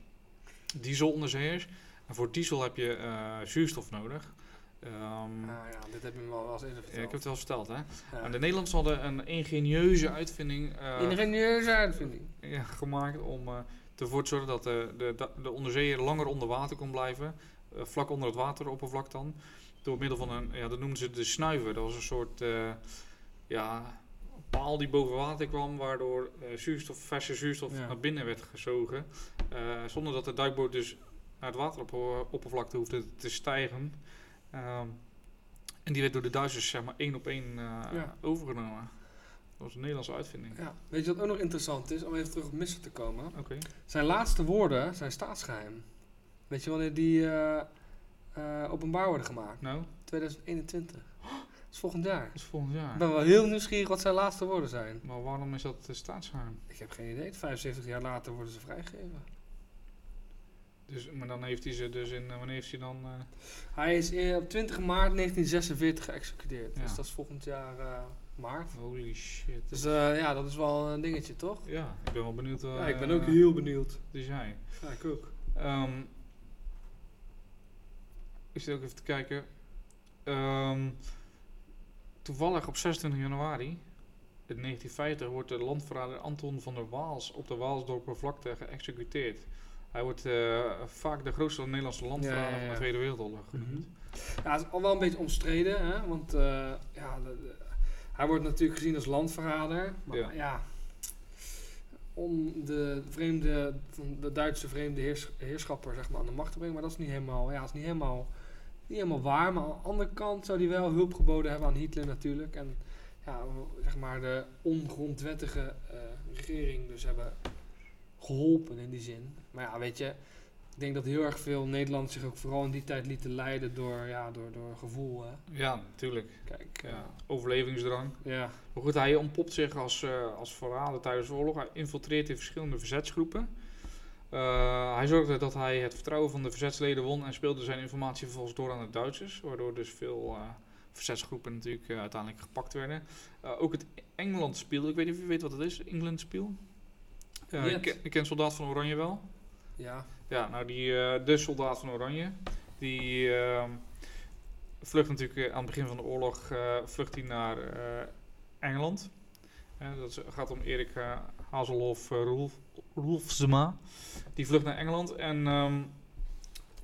Dieselonderzeeërs. En voor diesel heb je eh, zuurstof nodig. Ah ja, dit heb je me wel eens eerder ja, ik verteld. heb het wel verteld, hè? Ja. En de Nederlanders hadden een ingenieuze uitvinding Ingenieuze uitvinding. ja, gemaakt om ervoor te zorgen dat de, de, de onderzeeër langer onder water kon blijven. vlak onder het wateroppervlak dan. Door middel van een, ja, dat noemden ze de snuiver. Dat was een soort, ja, paal die boven water kwam, waardoor eh, zuurstof, verse zuurstof Ja. naar binnen werd gezogen. eh, zonder dat de duikboot dus naar het wateroppervlakte hoefde te stijgen. Ehm, en die werd door de Duitsers zeg maar één op één eh, Ja. overgenomen. Dat was een Nederlandse uitvinding. Ja. Weet je wat ook nog interessant is, om even terug op Missen te komen? Oké. Zijn laatste woorden zijn staatsgeheim. Weet je wanneer die eh, eh, openbaar worden gemaakt? Nou, 2021. Is volgend jaar. is volgend jaar. Ik ben wel heel nieuwsgierig wat zijn laatste woorden zijn. Maar waarom is dat uh, staatsgeheim? Ik heb geen idee. 75 jaar later worden ze vrijgegeven. Dus, maar dan heeft hij ze dus in, uh, wanneer heeft hij dan... Uh... Hij is op 20 maart 1946 geëxecuteerd. Ja. Dus dat is volgend jaar uh, maart. Holy shit. Dus uh, ja, dat is wel een dingetje, toch? Ja, ik ben wel benieuwd. ja, ik ben ook heel benieuwd. Die zijn. Ja, ik ook. Um, ik zit ook even te kijken. Um, toevallig op 26 januari in 1950 wordt de landverrader Anton van der Waals op de Waalsdorpervlakte geëxecuteerd. Hij wordt uh, vaak de grootste Nederlandse landverrader ja, ja, ja. van de Tweede Wereldoorlog genoemd. Mm -hmm. Ja, het is al wel een beetje omstreden, hè? want uh, ja, de, de, hij wordt natuurlijk gezien als landverrader. Maar ja, om de vreemde, de Duitse vreemde heers, heerschapper zeg maar, aan de macht te brengen, maar dat is niet helemaal, ja, is niet helemaal, niet helemaal waar. Maar aan de andere kant zou hij wel hulp geboden hebben aan Hitler natuurlijk. En ja, zeg maar de ongrondwettige uh, regering dus hebben geholpen in die zin. Maar ja, weet je, ik denk dat heel erg veel Nederlanders zich ook vooral in die tijd lieten leiden door, ja, door, door gevoel. Hè? Ja, natuurlijk. Kijk, ja, overlevingsdrang. Ja. Maar goed, hij ontpopt zich als, uh, als verrader tijdens de oorlog. Hij infiltreert in verschillende verzetsgroepen. Uh, hij zorgde dat hij het vertrouwen van de verzetsleden won en speelde zijn informatie vervolgens door aan de Duitsers. Waardoor dus veel uh, verzetsgroepen natuurlijk uiteindelijk gepakt werden. ook het Engeland spiel, ik weet niet of je weet wat het is, England spiel. Uh, je, ken, Soldaat van Oranje wel? Ja. Ja, nou die, de Soldaat van Oranje, die uh, vlucht natuurlijk aan het begin van de oorlog, vlucht hij naar Engeland. dat gaat om Erik Hazelhoff Roelf, Roelfsema. Die vlucht naar Engeland en um,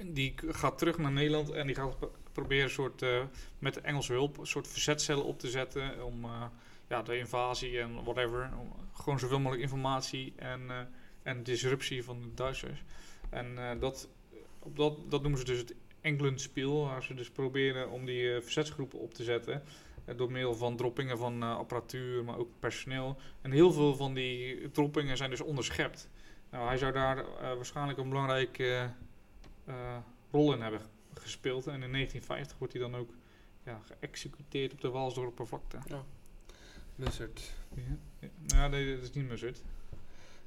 die gaat terug naar Nederland en die gaat proberen soort, uh, met de Engelse hulp een soort verzetcellen op te zetten om uh, ja, de invasie en whatever, gewoon zoveel mogelijk informatie en, en disruptie van de Duitsers. En dat, op dat, dat noemen ze dus het England speel, waar ze dus proberen om die verzetsgroepen op te zetten. Door middel van droppingen van apparatuur, maar ook personeel. En heel veel van die droppingen zijn dus onderschept. Nou, hij zou daar waarschijnlijk een belangrijke rol in hebben gespeeld. En in 1950 wordt hij dan ook ja, geëxecuteerd op de Waalsdorpervlakte. Ja. Mussert. Ja, ja. Nou, nee, dat is niet Mussert.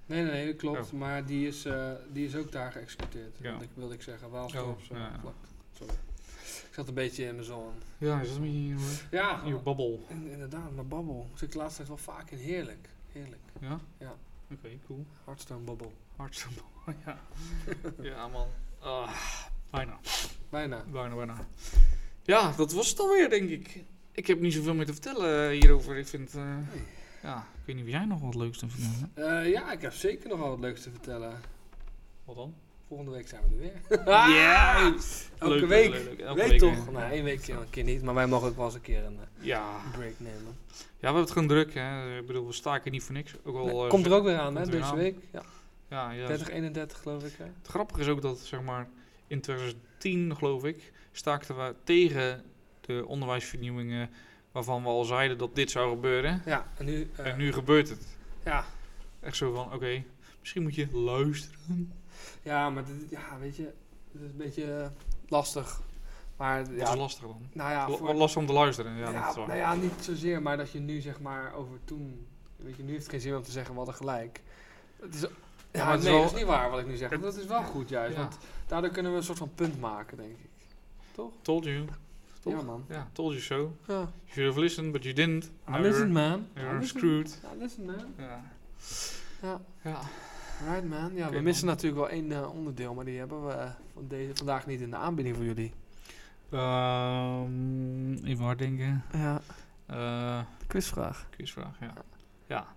Nee, nee, nee, dat klopt. Oh. Maar die is, uh, die is ook daar geëxecuteerd, ja. wilde, ik, wilde ik zeggen. Waalsdorp, oh, ja. Sorry. Ik zat een beetje in mijn zon. Ja, is dat een beetje ja, in je babbel? In, inderdaad, mijn babbel. Zit de laatste tijd wel vaak in. Heerlijk. Heerlijk. Ja? Ja. Oké, okay, cool. Hearthstone babbel. Babbel, ja. ja, man. Ah, bijna. Bijna. Bijna, bijna. Ja, dat was het alweer, denk ik. Ik heb niet zoveel meer te vertellen hierover. Ik vind, uh, nee. ja, ik weet niet of jij nog wat leuks te vertellen uh, ja, ik heb zeker nog wel wat leuks te vertellen. Wat dan? Volgende week zijn we er weer. Ja! Elke leuk, week. Leuk, leuk, Elke week, toch? Nou, één week een keer niet, maar wij mogen ook wel eens een keer een uh, ja. break nemen. Ja, we hebben het gewoon druk, hè. Ik bedoel, we staken niet voor niks. Ook al, nee, komt er ook weer aan, hè, deze aan. week. Ja. Ja, ja. 30, 31 geloof ik, hè. Het grappige is ook dat, zeg maar, in 2010, geloof ik, staakten we tegen de onderwijsvernieuwingen waarvan we al zeiden dat dit zou gebeuren. Ja, en nu... Uh, en nu gebeurt het. Ja. Echt zo van, oké, okay, misschien moet je luisteren. Ja, maar dit, ja, weet je, het is een beetje uh, lastig. Maar, Wat ja, is lastig dan? Nou ja, voor, lastig om te luisteren. Ja, ja, dat is waar. Nou ja, niet zozeer, maar dat je nu zeg maar over toen... Weet je, nu heeft het geen zin om te zeggen, we hadden gelijk. Het is, ja, ja maar nee, wel, dat is niet waar wat ik nu zeg. Het, dat is wel goed juist, want daardoor kunnen we een soort van punt maken, denk ik. Toch? Told you. Toch? Ja, man. Ja, told you so. Ja. You should have listened, but you didn't. I listened, man. You're I listen. screwed. I listen, man. Ja. Ja. Ja. Right, man. Ja, okay, we missen man. natuurlijk wel één uh, onderdeel, maar die hebben we uh, van deze, vandaag niet in de aanbieding voor jullie. Um, even hard denken. Ja. Uh, quizvraag. Quizvraag, ja. Ja,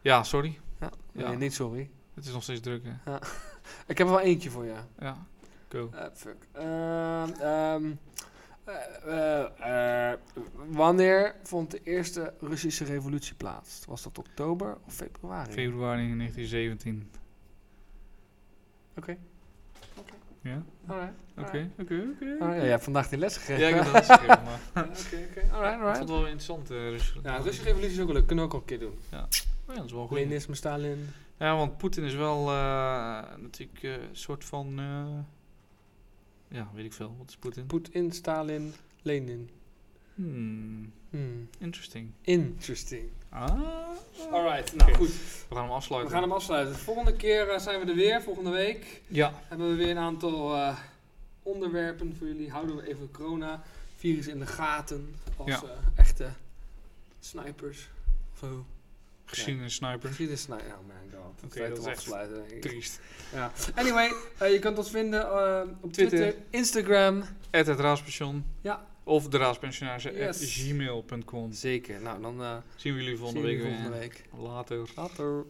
ja sorry. Ja, nee, niet sorry. Het is nog steeds druk, hè? Ik heb er wel eentje voor je. Ja. Go. Eh, fuck. Ehm, eh, eh, wanneer vond de eerste Russische revolutie plaats? Was dat oktober of februari? Februari 1917. Oké. Ja? Alright. Oké, oké, oké. Ah, ja, vandaag die les gegeven. Ja, ik heb dat geschreven, maar... Ja, Oké, oké. Alright, Ik vond alright. het wel interessant, eh Rusland. Ja, de Russische revolutie is ook wel leuk. Kunnen we ook al een keer doen. Oh ja, dat is wel goed. Leninisme, Stalin. Ja, want Poetin is wel eh, natuurlijk eh, een soort van... ja, weet ik veel. Wat is Poetin? Poetin, Stalin, Lenin. Hmm, Hmm. interesting. Interesting. Ah. Alright, nou goed. We gaan hem We afsluiten. gaan hem afsluiten. De volgende keer eh, zijn we er weer. Volgende week Ja. hebben we weer een aantal eh, onderwerpen voor jullie. Houden we even het coronavirus in de gaten. Als Ja. eh, echte snipers. Of zo. Geschiedenis sniper. Geschiedenis sniper. Oh my god. Oké, Tijd dat is te sluiten. Triest. Ja. Anyway, eh, je kunt ons vinden eh, op Twitter, Twitter. Instagram. Het het raaspension. Ja. Of de Yes. at gmail.com. Zeker. Nou, dan eh Zien we jullie volgende we week volgende week. Later. Later.